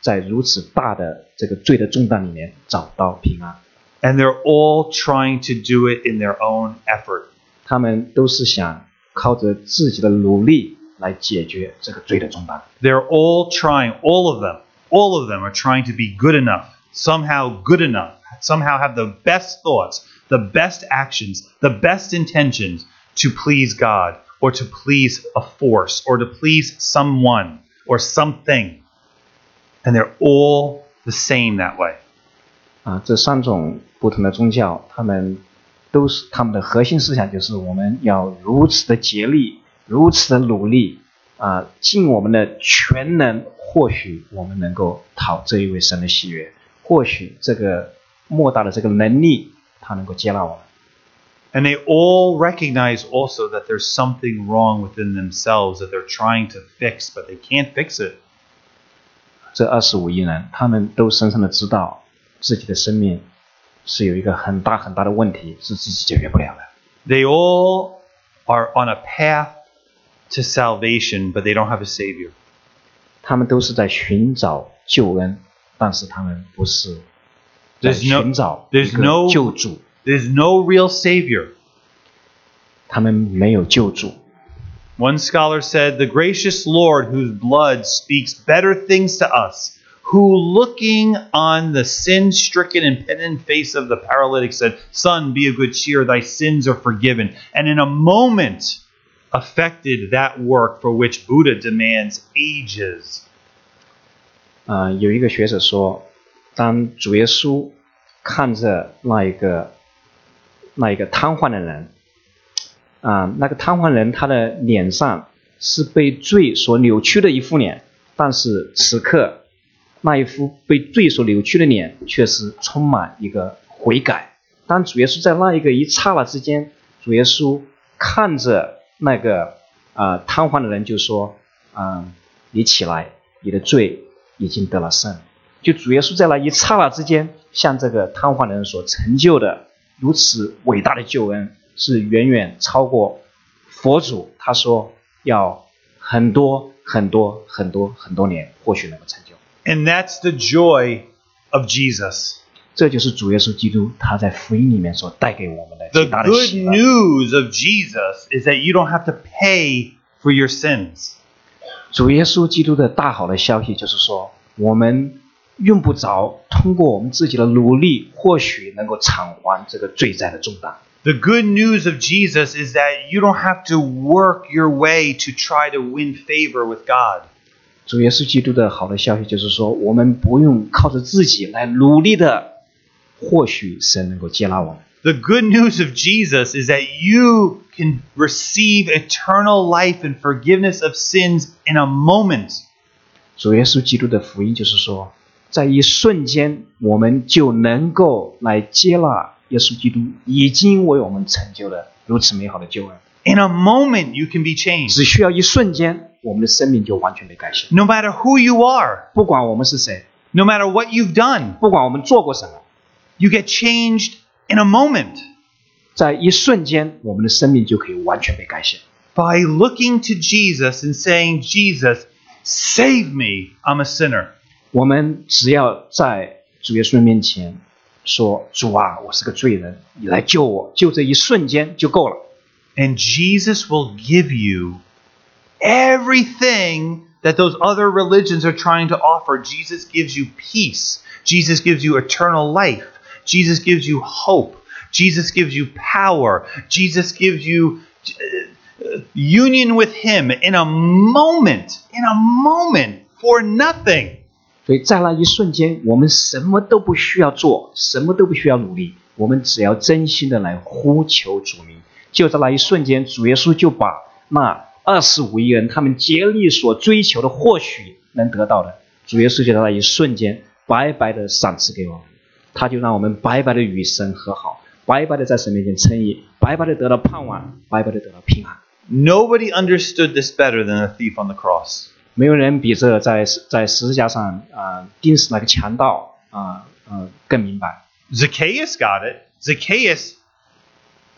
在如此大的这个罪的重担里面找到平安。and they're all trying to do it in their own effort. 他们都是想靠着自己的努力来解决这个罪的重担。 They're all trying, all of them, all of them are trying to be good enough, somehow good enough, somehow have the best thoughts, the best actions, the best intentions to please God or to please a force or to please someone or something. And they're all the same that way. 啊，这三种不同的宗教，他们都是他们的核心思想就是我们要如此的竭力， 如此的努力啊，尽我们的全能，或许我们能够讨这一位神的喜悦，或许这个莫大的这个能力，他能够接纳我们。And they all recognize also that there's something wrong within themselves that they're trying to fix, but they can't fix it. 这二十五亿人，他们都深深的知道自己的生命是有一个很大很大的问题，是自己解决不了的。They all are on a path to salvation, but they don't have a savior. 他们都是在寻找救恩，但是他们不是在 There's no- 寻找一 there's 个 no- 救主， There's no real savior. 他们没有救主。 One scholar said, The gracious Lord, whose blood speaks better things to us, who looking on the sin stricken and penitent face of the paralytic said, Son, be of good cheer, thy sins are forgiven. And in a moment affected that work for which Buddha demands ages. 啊、有一个学者说，当主耶稣看着那一个那一个瘫痪的人， 啊、那个瘫痪人他的脸上是被罪所扭曲的一副脸，但是此刻那一副被罪所扭曲的脸却是充满一个悔改。当主耶稣在那一个一刹那之间，主耶稣看着 那个啊、瘫痪的人就说：“啊、你起来，你的罪已经得了赦。”就主耶稣在那一刹那之间，向这个瘫痪的人所成就的如此伟大的救恩，是远远超过佛祖他说要很多很多很多很多年，或许能够成就。And that's the joy of Jesus. 这就是主耶稣基督他在福音里面所带给我们的 The 极大的 good 喜乐。news of Jesus is that you don't have to pay for your sins. 主耶稣基督的大好的消息就是说，我们用不着通过我们自己的努力，或许能够偿还这个罪债的重担。The good news of Jesus is that you don't have to work your way to try to win favor with God. 主耶稣基督的好的消息就是说，我们不用靠着自己来努力的，或许神能够接纳我们。 The good news of Jesus is that you can receive eternal life and forgiveness of sins in a moment. 主耶稣基督的福音就是说，在一瞬间，我们就能够来接纳耶稣基督已经为我们成就了如此美好的救恩。 In a moment, you can be changed. 只需要一瞬间，我们的生命就完全被改写。 No matter who you are, 不管我们是谁， no matter what you've done, 不管我们做过什么， you get changed in a moment 在一瞬间，我们的生命就可以完全被改写。 by looking to Jesus and saying, Jesus, save me. I'm a sinner. 我们只要在主耶稣面前说：“主啊，我是个罪人，你来救我。”就这一瞬间就够了。 And Jesus will give you everything that those other religions are trying to offer. Jesus gives you peace. Jesus gives you eternal life. Jesus gives you hope. Jesus gives you power. Jesus gives you union with Him in a moment, in a moment for nothing. 所以在那一瞬间，我们什么都不需要做，什么都不需要努力，我们只要真心的来呼求主名。就在那一瞬间，主耶稣就把那二十五亿人他们竭力所追求的，或许能得到的，主耶稣就在那一瞬间白白的赏赐给我们，他就让我们白白的与神和好，白白的在神面前称义，白白的得到盼望，白白的得到平安。Nobody understood this better than the thief on the cross. 没有人比这在在十字架上啊、钉死那个强盗啊呃更明白。Zacchaeus got it. Zacchaeus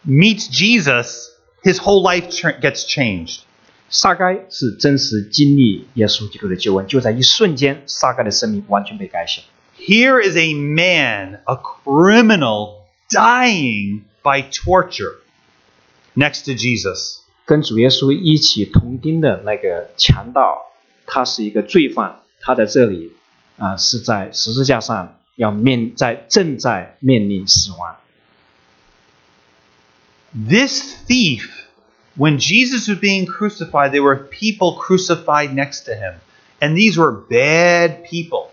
meets Jesus, his whole life gets changed. 撒该是真实经历耶稣基督的救恩，就在一瞬间，撒该的生命完全被改写。Here is a man, a criminal, dying by torture next to Jesus. 跟主耶稣一起同钉的那个强盗，他是一个罪犯，他在这里啊、是在十字架上要面在正在面临死亡。 This thief, when Jesus was being crucified, there were people crucified next to him. And these were bad people.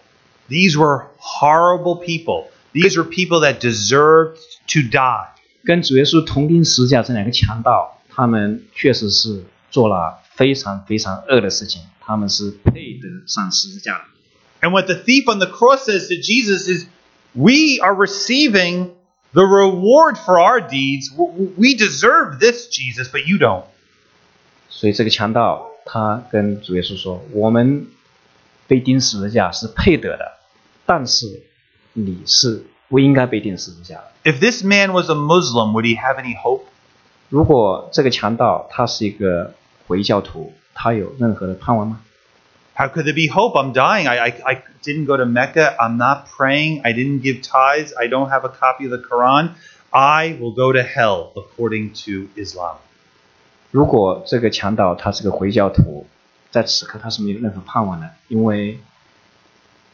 These were horrible people. These were people that deserved to die. 跟主耶稣同钉十字架这两个强盗，他们确实是做了非常非常恶的事情，他们是配得上十字架的。 And what the thief on the cross says to Jesus is, We are receiving the reward for our deeds. W- We deserve this, Jesus, but you don't. 所以这个强盗他跟主耶稣说：“我们被钉十字架是配得的， 但是你是不应该被钉十字架的。 If this man was a Muslim, would he have any hope? 如果这个强盗他是一个回教徒，他有任何的盼望吗？ How could there be hope? I'm dying. I, I, I didn't go to Mecca. I'm not praying. I didn't give tithes. I don't have a copy of the Quran. I will go to hell according to Islam. 如果这个强盗他是个回教徒，在此刻他是没有任何盼望的，因为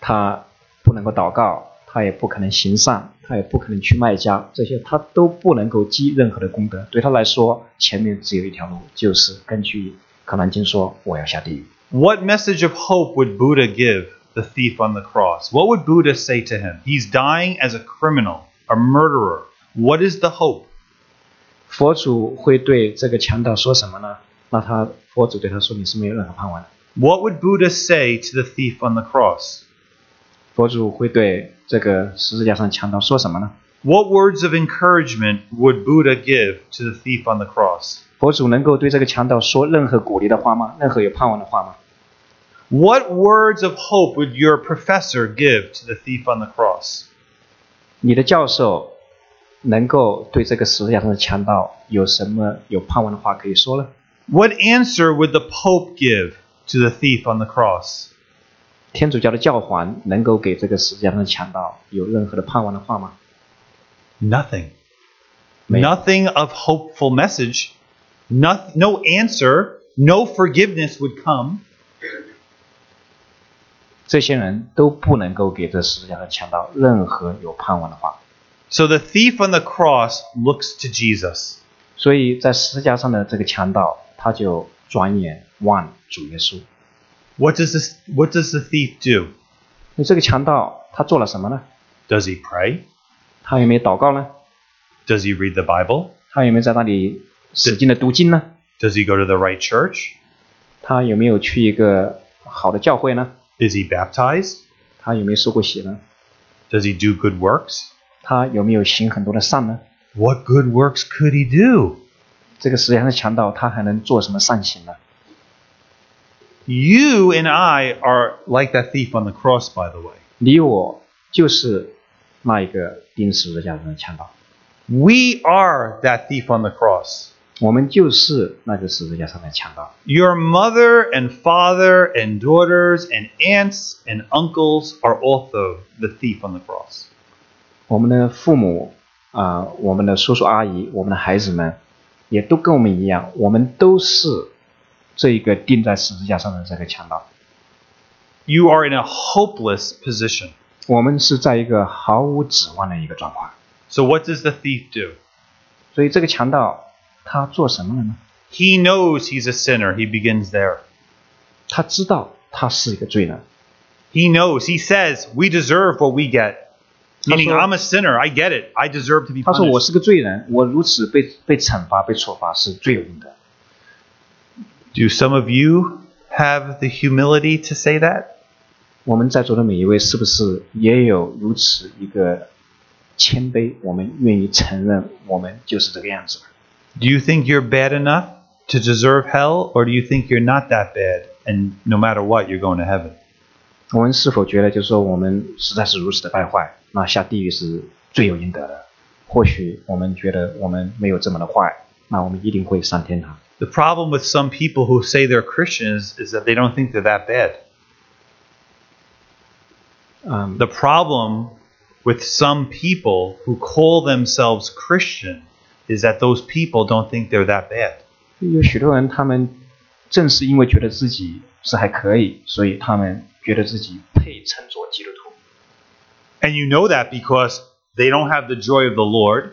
他 不能够祷告，他也不可能行善，他也不可能去卖家，这些他都不能够积任何的功德。对他来说，前面只有一条路，就是根据《可兰经》说，我要下地狱。What message of hope would Buddha give the thief on the cross? What would Buddha say to him? He's dying as a criminal, a murderer. What is the hope? 佛祖会对这个强盗说什么呢？那他佛祖对他说：“你是没有任何盼望的。What would Buddha say to the thief on the cross? ”佛祖会对这个十字架上强盗说什么呢？ What words of encouragement would Buddha give to the thief on the cross? 佛祖能够对这个强盗说任何鼓励的话吗？任何有盼望的话吗？ What words of hope would your professor give to the thief on the cross? 你的教授能够对这个十字架上的强盗有什么有盼望的话可以说呢？ What answer would the Pope give to the thief on the cross? 天主教的教皇能够给这个十字架上的强盗有任何的盼望的话吗？ Nothing. Man. Nothing of hopeful message. No, no answer. No forgiveness would come. 这些人都不能够给这十字架上的强盗任何有盼望的话。 So the thief on the cross looks to Jesus. 所以在十字架上的这个强盗，他就转眼望主耶稣。 What does this what does the thief do? 那这个强盗他做了什么呢？ Does he pray? 他有没有祷告呢？ Does he read the Bible? 他有没有在那里使劲的读经呢？ Does he go to the right church? 他有没有去一个好的教会呢？ Is he baptized? 他有没有受过洗呢？ Does he do good works? 他有没有行很多的善呢？ What good works could he do? 这个实际上的强盗，他还能做什么善行呢？ You and I are like that thief on the cross, by the way. 你我就是那一个钉十字架上的强盗， We are that thief on the cross. 我们就是那个十字架上的强盗。 Your mother and father and daughters and aunts and uncles are also the thief on the cross. 我们的父母啊、我们的叔叔阿姨，我们的孩子们，也都跟我们一样，我们都是 这一个钉在十字架上的这个强盗。 You are in a hopeless position. 我们是在一个毫无指望的一个状况。 So, what does the thief do? 所以这个强盗他做什么了呢？ He knows he's a sinner. He begins there. 他知道他是一个罪人， He knows. He says, We deserve what we get. Meaning, Also- I'm a sinner. I get it. I deserve to be 他说：“我 punished. 是个罪人，我如此被被惩罚、被处罚是罪有应得。 Do some of you have the humility to say that? ”我们在座的每一位，是不是也有如此一个谦卑？我们愿意承认我们就是这个样子。 Do you think you're bad enough to deserve hell, or do you think you're not that bad and no matter what, you're going to heaven? 我们是否觉得，就是说我们实在是如此的败坏，那下地狱是罪有应得的？或许我们觉得我们没有这么的坏，那我们一定会上天堂。 The problem with some people who say they're Christians is that they don't think they're that bad. 嗯， The problem with some people who call themselves Christian is that those people don't think they're that bad. 有许多人，他们正是因为觉得自己是还可以，所以他们觉得自己配称作基督徒。 And you know that because they don't have the joy of the Lord,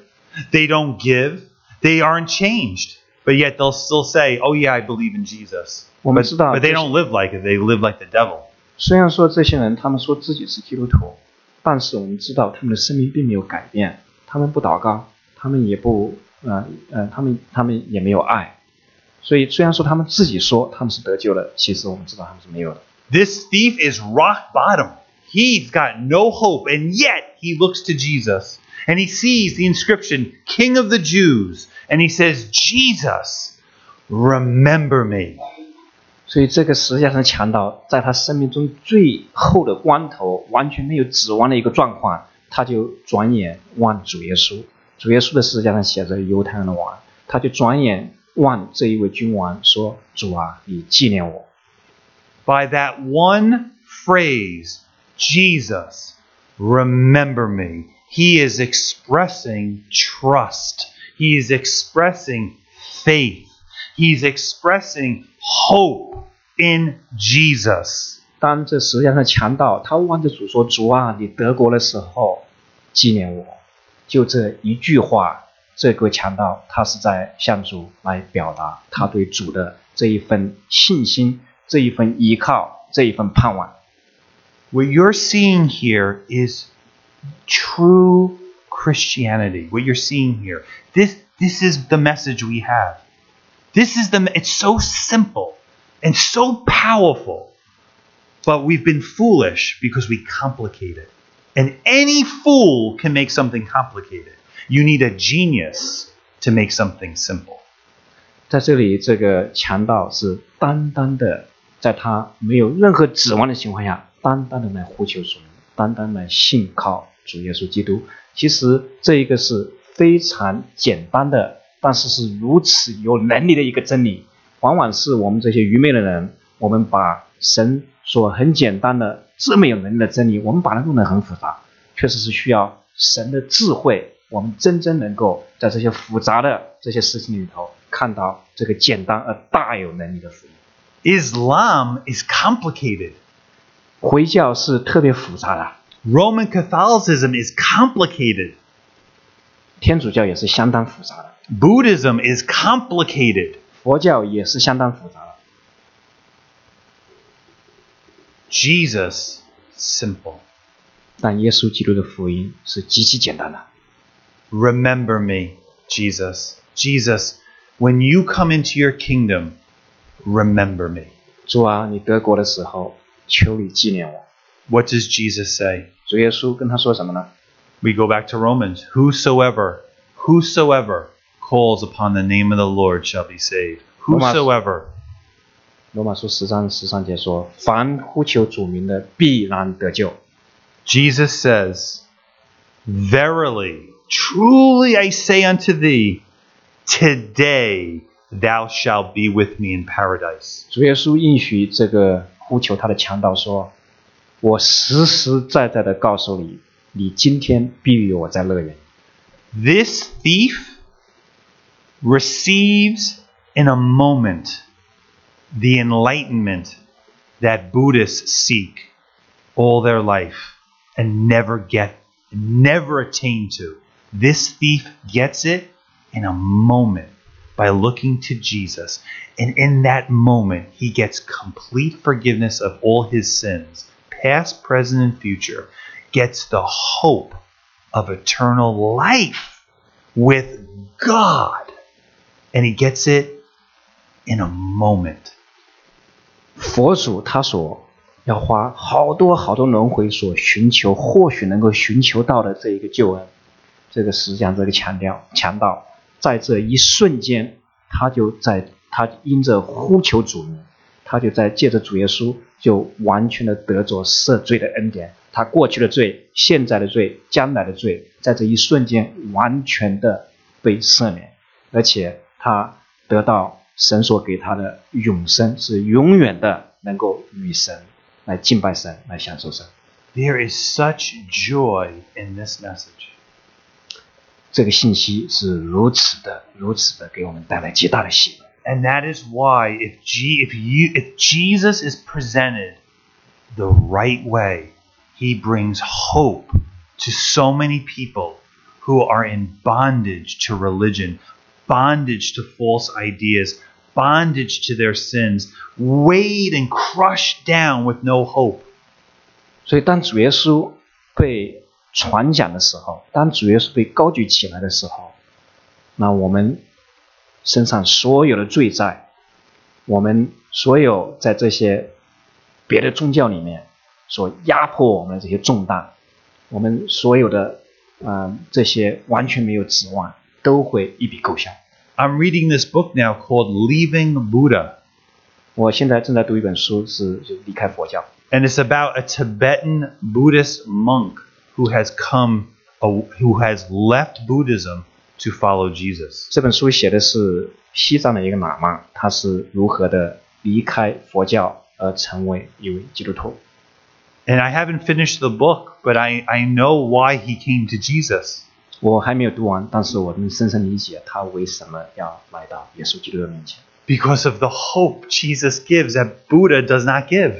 they don't give, they aren't changed. But yet they'll still say, Oh, yeah, I believe in Jesus. 我们 But, 知道 but they 这 don't live like it, they live like the devil. 虽然说这些人他们说自己是基督徒，但是我们知道他们的生命并没有改变，他们不祷告，他们也不呃呃，他们他们也没有爱，所以虽然说他们自己说他们是得救了，其实我们知道他们是没有的。 This thief is rock bottom. He's got no hope, and yet he looks to Jesus and he sees the inscription, King of the Jews, and he says, Jesus, remember me. 所以这个实际上是强盗，在他生命中最后的关头，完全没有指望的一个状况，他就转眼望主耶稣。主耶稣的十字架上写着犹太人的王，他就转眼望这一位君王说：“主啊，你纪念我。” By that one phrase, Jesus, remember me, he is expressing trust. He is expressing faith. He's expressing hope in Jesus. 当这实际上的强盗他望着主说：“主啊，你得国的时候，纪念我。”就这一句话，这个强盗他是在向主来表达他对主的这一份信心、这一份依靠、这一份盼望。 What you're seeing here is true Christianity. What you're seeing here. This this is the message we have. This is the it's so simple and so powerful. But we've been foolish because we complicate it. And any fool can make something complicated. You need a genius to make something simple. 在这里，这个强盗是单单的，在他没有任何指望的情况下，单单的来呼求主，单单来信靠 主耶稣基督。其实这一个是非常简单的，但是是如此有能力的一个真理。往往是我们这些愚昧的人，我们把神所很简单的这么有能力的真理，我们把它弄得很复杂，确实是需要神的智慧。我们真正能够在这些复杂的这些事情里头，看到这个简单而大有能力的福音。Islam is complicated. 回教是特别复杂的，Roman Catholicism is complicated. 天主教也是相当复杂的， Buddhism is complicated. 佛教也是相当复杂的。 Jesus, simple. 但耶稣基督的福音是极其简单的。 Remember me, Jesus. Jesus, when you come into your kingdom, remember me. 主啊，你得国的时候，求你纪念我。 What does Jesus say? 主耶稣跟他说什么呢？ We go back to Romans. Whosoever, whosoever calls upon the name of the Lord shall be saved. Whosoever. 罗马书十章十三节说：“凡呼求主名的，必然得救。 Jesus says, Verily, truly I say unto thee, today thou shalt be with me in paradise. ”主耶稣应许这个呼求他的强盗说：“ 我实实在在的告诉你，你今天必与我在乐园。 This thief receives in a moment the enlightenment that Buddhists seek all their life and never get, never attain to. This thief gets it in a moment by looking to Jesus. And in that moment, he gets complete forgiveness of all his sins, past, present, and future, gets the hope of eternal life with God. And he gets it in a moment. 佛祖他所要花好多好多轮回所寻求，或许能够寻求到的这一个救恩，这个实际上这个强调强盗，在这一瞬间，他就在他因着呼求主名，他就在借着主耶稣， 就完全的得着赦罪的恩典。他过去的罪、现在的罪、将来的罪，在这一瞬间完全的被赦免，而且他得到神所给他的永生，是永远的能够与神来敬拜神，来享受神。There is such joy in this message. 这个信息是如此的、如此的给我们带来极大的喜乐。And that is why if G, if you if Jesus is presented the right way, he brings hope to so many people who are in bondage to religion, bondage to false ideas, bondage to their sins, weighed and crushed down with no hope. 所以，当主耶稣被传讲的时候，当主耶稣被高举起来的时候，那我们 身上所有的罪债，我们所有在这些别的宗教里面所压迫我们的这些重担，我们所有的嗯、呃这些完全没有指望，都会一笔勾销。 I'm reading this book now called Leaving Buddha. 我现在正在读一本书，是就离开佛教， and it's about a Tibetan Buddhist monk who has come, who has left Buddhism to follow Jesus. 这本书写的是西藏的一个喇嘛，他是如何的离开佛教而成为一位基督徒。 And I haven't finished the book, but I, I know why he came to Jesus. 我还没有读完，但是我能深深理解他为什么要来到耶稣基督的面前， Because of the hope Jesus gives that Buddha does not give.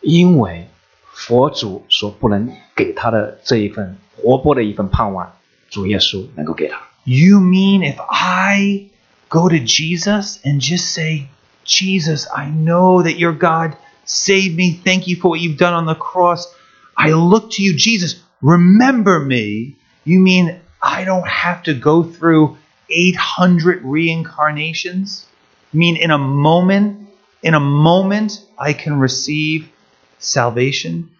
因为佛祖所不能给他的这一份活泼的一份盼望，主耶稣能够给他。 You mean if I go to Jesus and just say, Jesus, I know that you're God. Save me. Thank you for what you've done on the cross. I look to you, Jesus. Remember me. You mean I don't have to go through 800 reincarnations? I mean, in a moment, in a moment, I can receive salvation?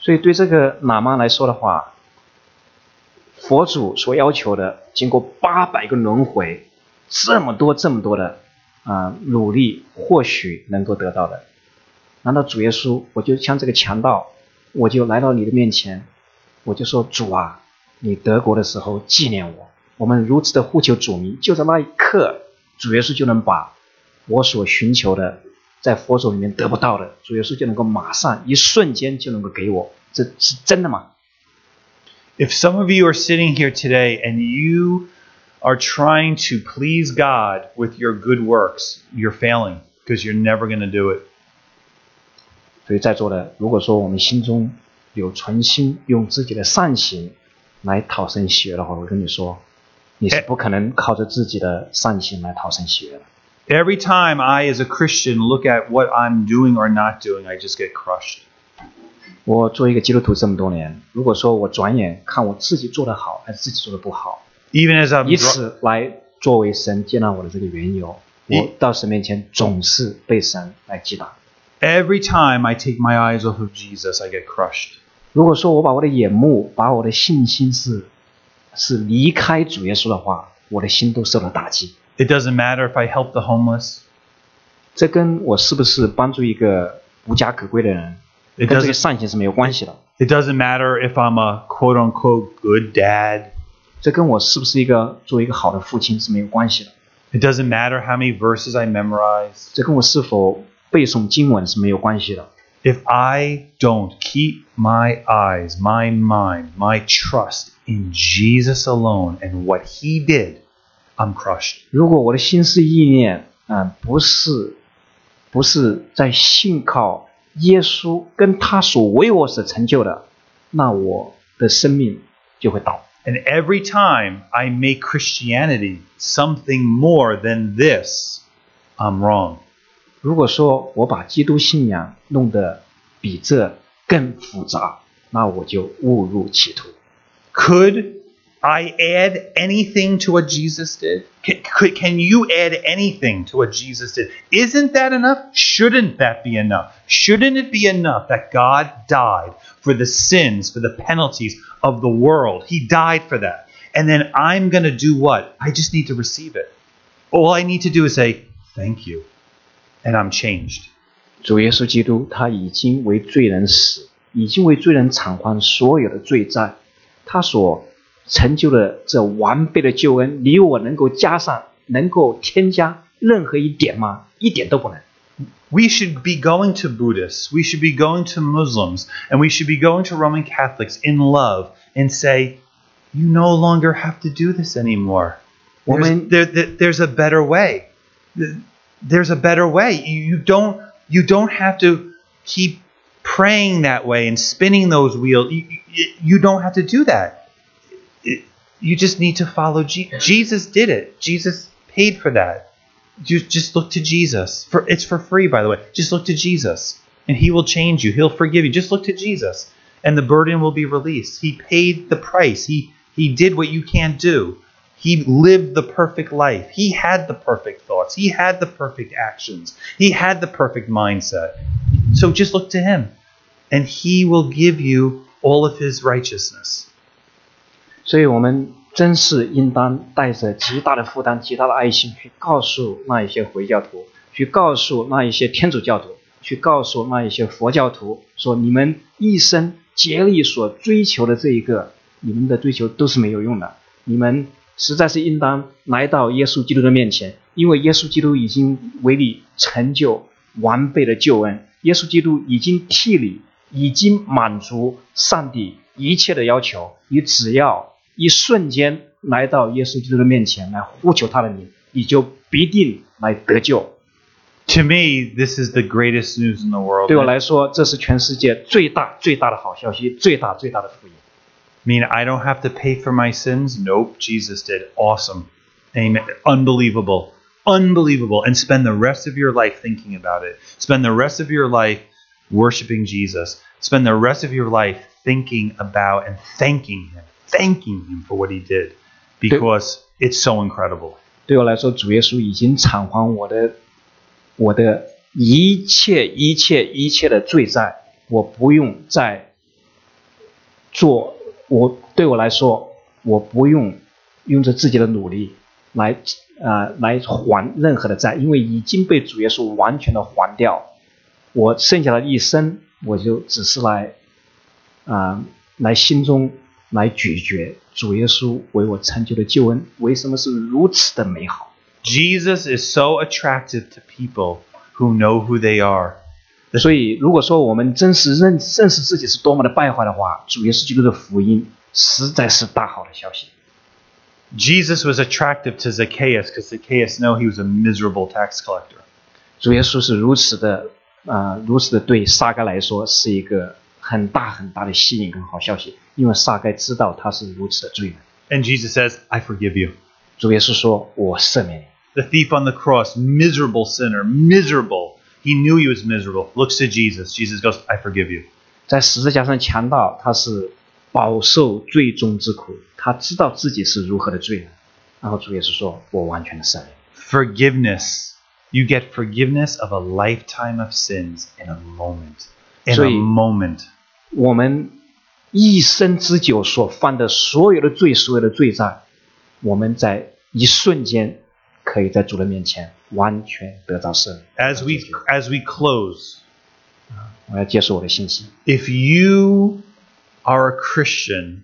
所以对这个喇嘛来说的话， 佛祖所要求的，经过八百个轮回，这么多这么多的啊、努力，或许能够得到的。难道主耶稣，我就像这个强盗，我就来到你的面前，我就说主啊，你得国的时候纪念我。我们如此的呼求主名，就在那一刻，主耶稣就能把我所寻求的，在佛祖里面得不到的，主耶稣就能够马上一瞬间就能够给我。这是真的吗？If some of you are sitting here today and you are trying to please God with your good works, you're failing because you're never going to do it. 所以在座的，如果说我们心中有存心用自己的善行来讨生喜悦的话，我跟你说，你是不可能靠着自己的善行来讨生喜悦的。 Every time I, as a Christian, look at what I'm doing or not doing, I just get crushed. 我做一个基督徒这么多年，如果说我转眼看我自己做得好还是自己做得不好，Even as I'm 以此来作为神接纳我的这个缘由，我到神面前总是被神来击打。every time I take my eyes off of Jesus, I get crushed. 如果说我把我的眼目、把我的信心是是离开主耶稣的话，我的心都受到打击。It doesn't matter if I help the homeless. 这跟我是不是帮助一个无家可归的人，It 跟这个 doesn't 善行是没有关系的。 it doesn't matter if I'm a quote unquote good dad. 这跟我是不是一个做一个好的父亲是没有关系的。 It doesn't matter how many verses I memorize. 这跟我是否背诵经文是没有关系的。 If I don't keep my eyes, my mind, my trust in Jesus alone and what he did, I'm crushed. 如果我的心思意念，嗯、不是不是在信靠 耶稣跟他所为我所成就的，那我的生命就会倒。And every time I make Christianity something more than this, I'm wrong. 如果说我把基督信仰弄得比这更复杂，那我就误入歧途。Could I add anything to what Jesus did? Can, could, can you add anything to what Jesus did? Isn't that enough? Shouldn't that be enough? Shouldn't it be enough that God died for the sins, for the penalties of the world? He died for that. And then I'm going to do what? I just need to receive it. All I need to do is say, Thank you. And I'm changed. 主耶稣基督他已经为罪人死，已经为罪人偿还所有的罪债，他所 成就的这完备的救恩，你我能够加上，能够添加任何一点吗？一点都不能。 We should be going to Buddhists, we should be going to Muslims, and we should be going to Roman Catholics in love and say, You no longer have to do this anymore. There's, Woman- there, there- there's a better way. There's a better way. You, you don't you don't have to keep praying that way and spinning those wheels. You, you, you don't have to do that. It- you just need to follow Je- Jesus. Did it? Jesus paid for that. Just just look to Jesus. For it's for free, by the way. Just look to Jesus, and He will change you. He'll forgive you. Just look to Jesus, and the burden will be released. He paid the price. He He did what you can't do. He lived the perfect life. He had the perfect thoughts. He had the perfect actions. He had the perfect mindset. So just look to Him, and He will give you all of His righteousness. 所以我们真是应当带着极大的负担、极大的爱心去告诉那一些回教徒，去告诉那一些天主教徒，去告诉那一些佛教徒，说你们一生竭力所追求的这一个，你们的追求都是没有用的。你们实在是应当来到耶稣基督的面前，因为耶稣基督已经为你成就完备的救恩，耶稣基督已经替你，已经满足上帝一切的要求，你只要一瞬间来到耶稣基督的面前来呼求他的名，你就必定来得救。 To me, this is the greatest news in the world. 对我来说，这是全世界最大最大的好消息，最大最大的福音。 mean I don't have to pay for my sins? Nope, Jesus did. Awesome. Amen. Unbelievable. Unbelievable. And spend the rest of your life thinking about it. Spend the rest of your life worshiping Jesus. Spend the rest of your life thinking about and thanking Him. Thanking Him for what He did. Because It's so incredible. 对我来说，主耶稣已经偿还我的我的一切一切一切的罪债，我不用再做。我对我来说，我不用用着自己的努力来啊、呃来还任何的债，因为已经被主耶稣完全的还掉。我剩下的一生，我就只是来啊、来心中来咀嚼主耶稣为我成就的救恩，为什么是如此的美好？Jesus is so attractive to people who know who they are. 所以，如果说我们真实认认识自己是多么的败坏的话，主耶稣基督的福音实在是大好的消息。Jesus was attractive to Zacchaeus because Zacchaeus knew he was a miserable tax collector. 主耶稣是如此的啊、如此的对沙该来说是一个很大很大的吸引跟好消息，因为撒该知道他是如此的罪人。 And Jesus says, I forgive you. 主耶稣说：“我赦免你。 The thief on the cross, miserable sinner, miserable. He knew he was miserable. Looks to Jesus. Jesus goes, I forgive you. ”在十字架上强盗，他是饱受罪中之苦，他知道自己是如何的罪人。然后主耶稣说：“我完全的赦免。” Forgiveness. You get forgiveness of a lifetime of sins in a moment. In So a you- moment. 我们 一生之久所犯的所有的罪，所有的罪债，我们在一瞬间可以在主的面前完全得到赦免。As we as we close, 我要结束我的信息。if you are a Christian,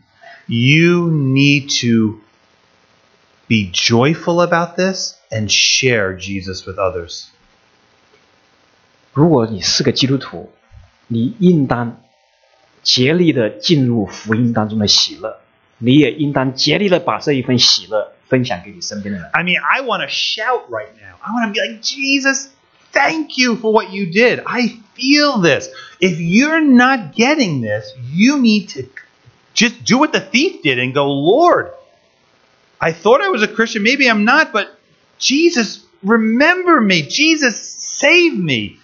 you need to be joyful about this and share Jesus with others. 如果你是个基督徒，你应当竭力的进入福音当中的喜乐，你也应当竭力的把这一份喜乐分享给你身边的人。 I mean, I want to shout right now. I want to be like, Jesus, thank you for what you did. I feel this. If you're not getting this, you need to just do what the thief did and go, Lord, I thought I was a Christian. Maybe I'm not, but Jesus, remember me. Jesus, save me.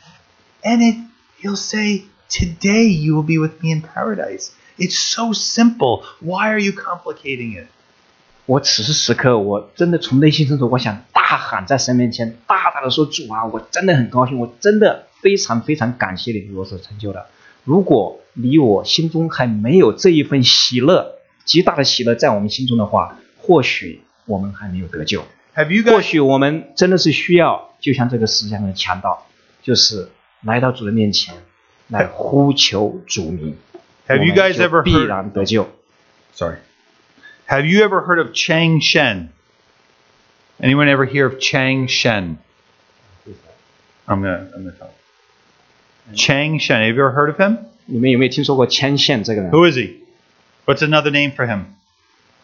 And it, he'll say, Today you will be with me in paradise. It's so simple. Why are you complicating it? 我此时此刻，我真的从内心深处，我想大喊在神面前，大大的说：“主啊，我真的很高兴，我真的非常非常感谢你为我所成就的。如果你我心中还没有这一份喜乐，极大的喜乐在我们心中的话，或许我们还没有得救。Have you 或 guys 许我们真的是需要，就像这个世界上的强盗，就是来到主的面前，来呼求主名。 have you 我们 guys 就 ever 必 heard 然得救？ Sorry. Have you ever heard of Chang Shen? Anyone ever hear of Chang Shen? I'm gonna I'm gonna tell. Chang Shen. Have you ever heard of him? 你们有没有听说过牵线这个人？ Who is he? What's another name for him?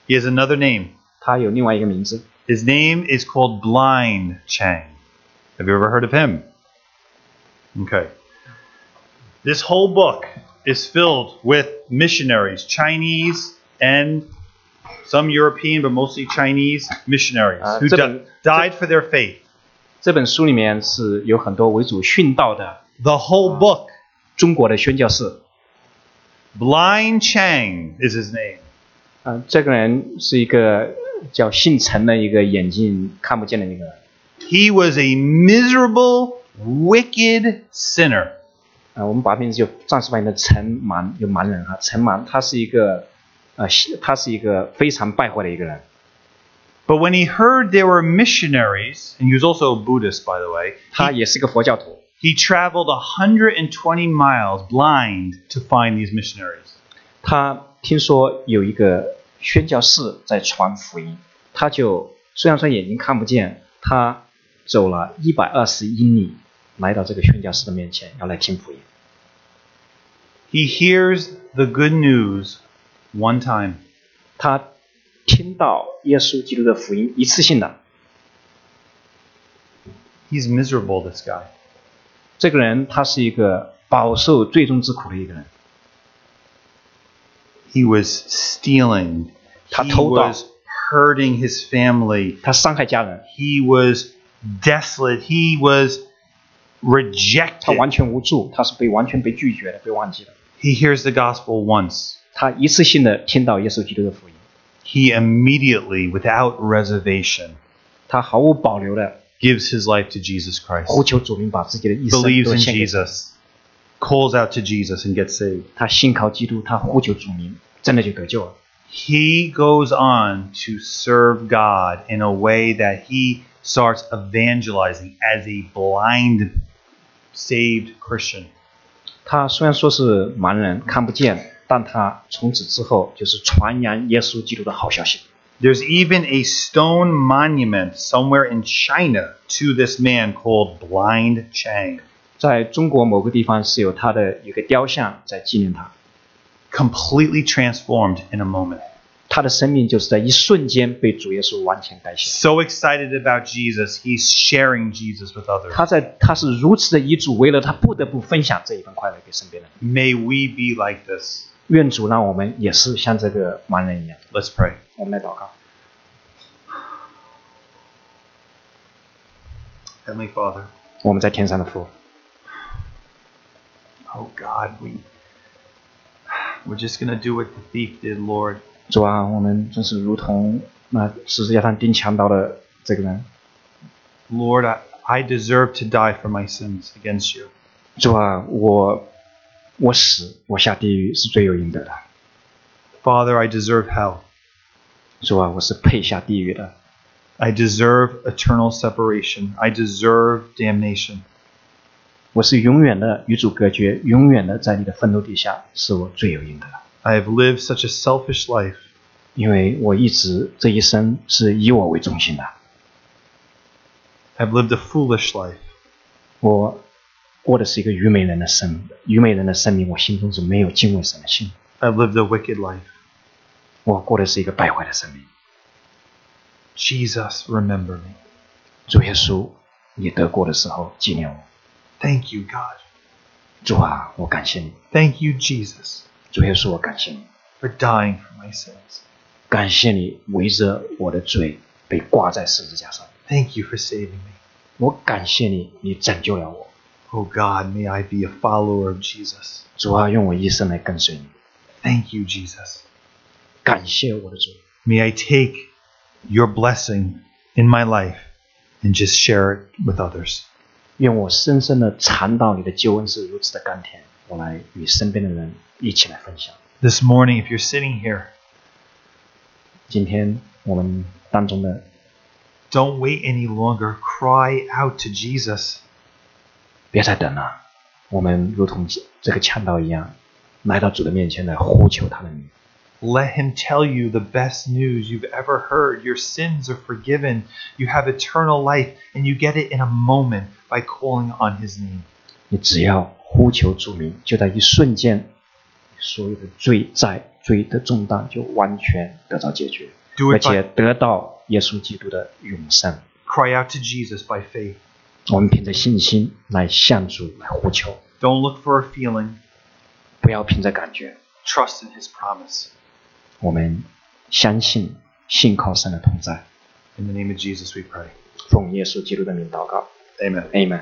He has another name. 他有另外一个名字， His name is called Blind Chang. Have you ever heard of him? Okay. This whole book is filled with missionaries, Chinese and some European, but mostly Chinese missionaries Uh, who这 di- 本- died for their faith. 这本书里面是有很多为主殉道的 The whole book. 中国的宣教士。 Blind Chang is his name. 嗯、这个人是一个叫姓陈的一个眼睛看不见的一个人。 He was a miserable, wicked sinner. 啊、我们把名字就暂时把你的陈盲，就盲人哈，陈盲，他是一个，呃，他是一个非常败坏的一个人。But when he heard there were missionaries, and he was also a Buddhist, by the way, 他也是个佛教徒，he traveled 120 miles blind to find these missionaries. 他听说有一个宣教士在传福音，他就虽然说眼睛看不见，他走了一百二十英里，来到这个宣教士的面前，要来听福音。 He hears the good news one time. 他听到耶稣基督的福音，一次性的， He's miserable, this guy. 这个人他是一个饱受罪中之苦的一个人， He was stealing. Ta He偷盗。 was hurting his family. 他伤害家人， He was desolate. He was 他 rejected. 完全无助，他是被完全被拒绝的，被忘记的。 He hears the gospel once. 他一次性的听到耶稣基督的福音， he immediately, without reservation, 他毫无保留的 gives his life to Jesus Christ, 呼求主名，把自己的一生 believes 都 in 献给主 Jesus, calls out to Jesus, and gets saved. 他信靠基督，他呼求主名，真的就得救了。 He goes on to serve God in a way that he starts evangelizing as a blind, saved Christian. 他虽然说是盲人，看不见，但他从此之后就是传扬耶稣基督的好消息。 There's even a stone monument somewhere in China to this man called Blind Chang. 在中国某个地方是有他的一个雕像在纪念他， completely transformed in a moment. 他的生命就是在一瞬间被主耶稣完全改写。 So excited about Jesus, he's sharing Jesus with others. 他在他是如此的遗嘱，为了他不得不分享这一份快乐给身边人。 May we be like this. 愿主让我们也是像这个盲人一样。 Let's pray. 我们来祷告， Heavenly Father, 我们在天上的父， oh God, we we're just gonna do what the thief did, Lord. 主啊，我们真是如同那十字架上钉墙刀的这个人。 Lord, I, I deserve to die for my sins against you. 主啊，我我死，我下地狱是罪有应得的。 Father, I deserve hell. 主啊，我是配下地狱的。 I deserve eternal separation. I deserve damnation. 我是永远的与主隔绝，永远的在你的愤怒底下，是我罪有应得的。 I have lived such a selfish life. 因为我一直这一生是以我为中心的， I've lived a foolish life. 我过的是一个愚昧人的生命，愚昧人的生命，我心中是没有敬畏神的心， I've lived a wicked life. 我过的是一个败坏的生命。 Jesus, remember me. 主耶稣，你得过的时候纪念我。 Thank you, God. 主啊，我感谢你。 Thank you, Jesus, 主耶稣，我感谢你， for dying for my sins. 感谢你围着我的罪被挂在十字架上。 Thank you for saving me. 我感谢你，你拯救了我。 Oh God, may I be a follower of Jesus. 主啊，用我一生来跟随你。 Thank you, Jesus. 感谢我的主， May I take your blessing in my life and just share it with others. 愿我深深的尝到你的救恩是如此的甘甜， 我来与身边的人一起来分享。 This morning, if you're sitting here, 今天我们当中的 don't wait any longer. Cry out to Jesus. 别再等了，我们如同这个强盗一样，来到主的面前来呼求他的名。 Let him tell you the best news you've ever heard. Your sins are forgiven. You have eternal life, and you get it in a moment by calling on his name. 你只要 呼求主名，就在一瞬间，所有的罪债、罪的重担就完全得到解决，而且得到耶稣基督的永生。cry out to Jesus by faith. 我们凭着信心来向主来呼求，Don't look for a feeling. 不要凭着感觉，Trust in his promise. 我们相信信靠神的同在。In the name of Jesus, we pray. 奉耶稣基督的名祷告 Amen.，Amen。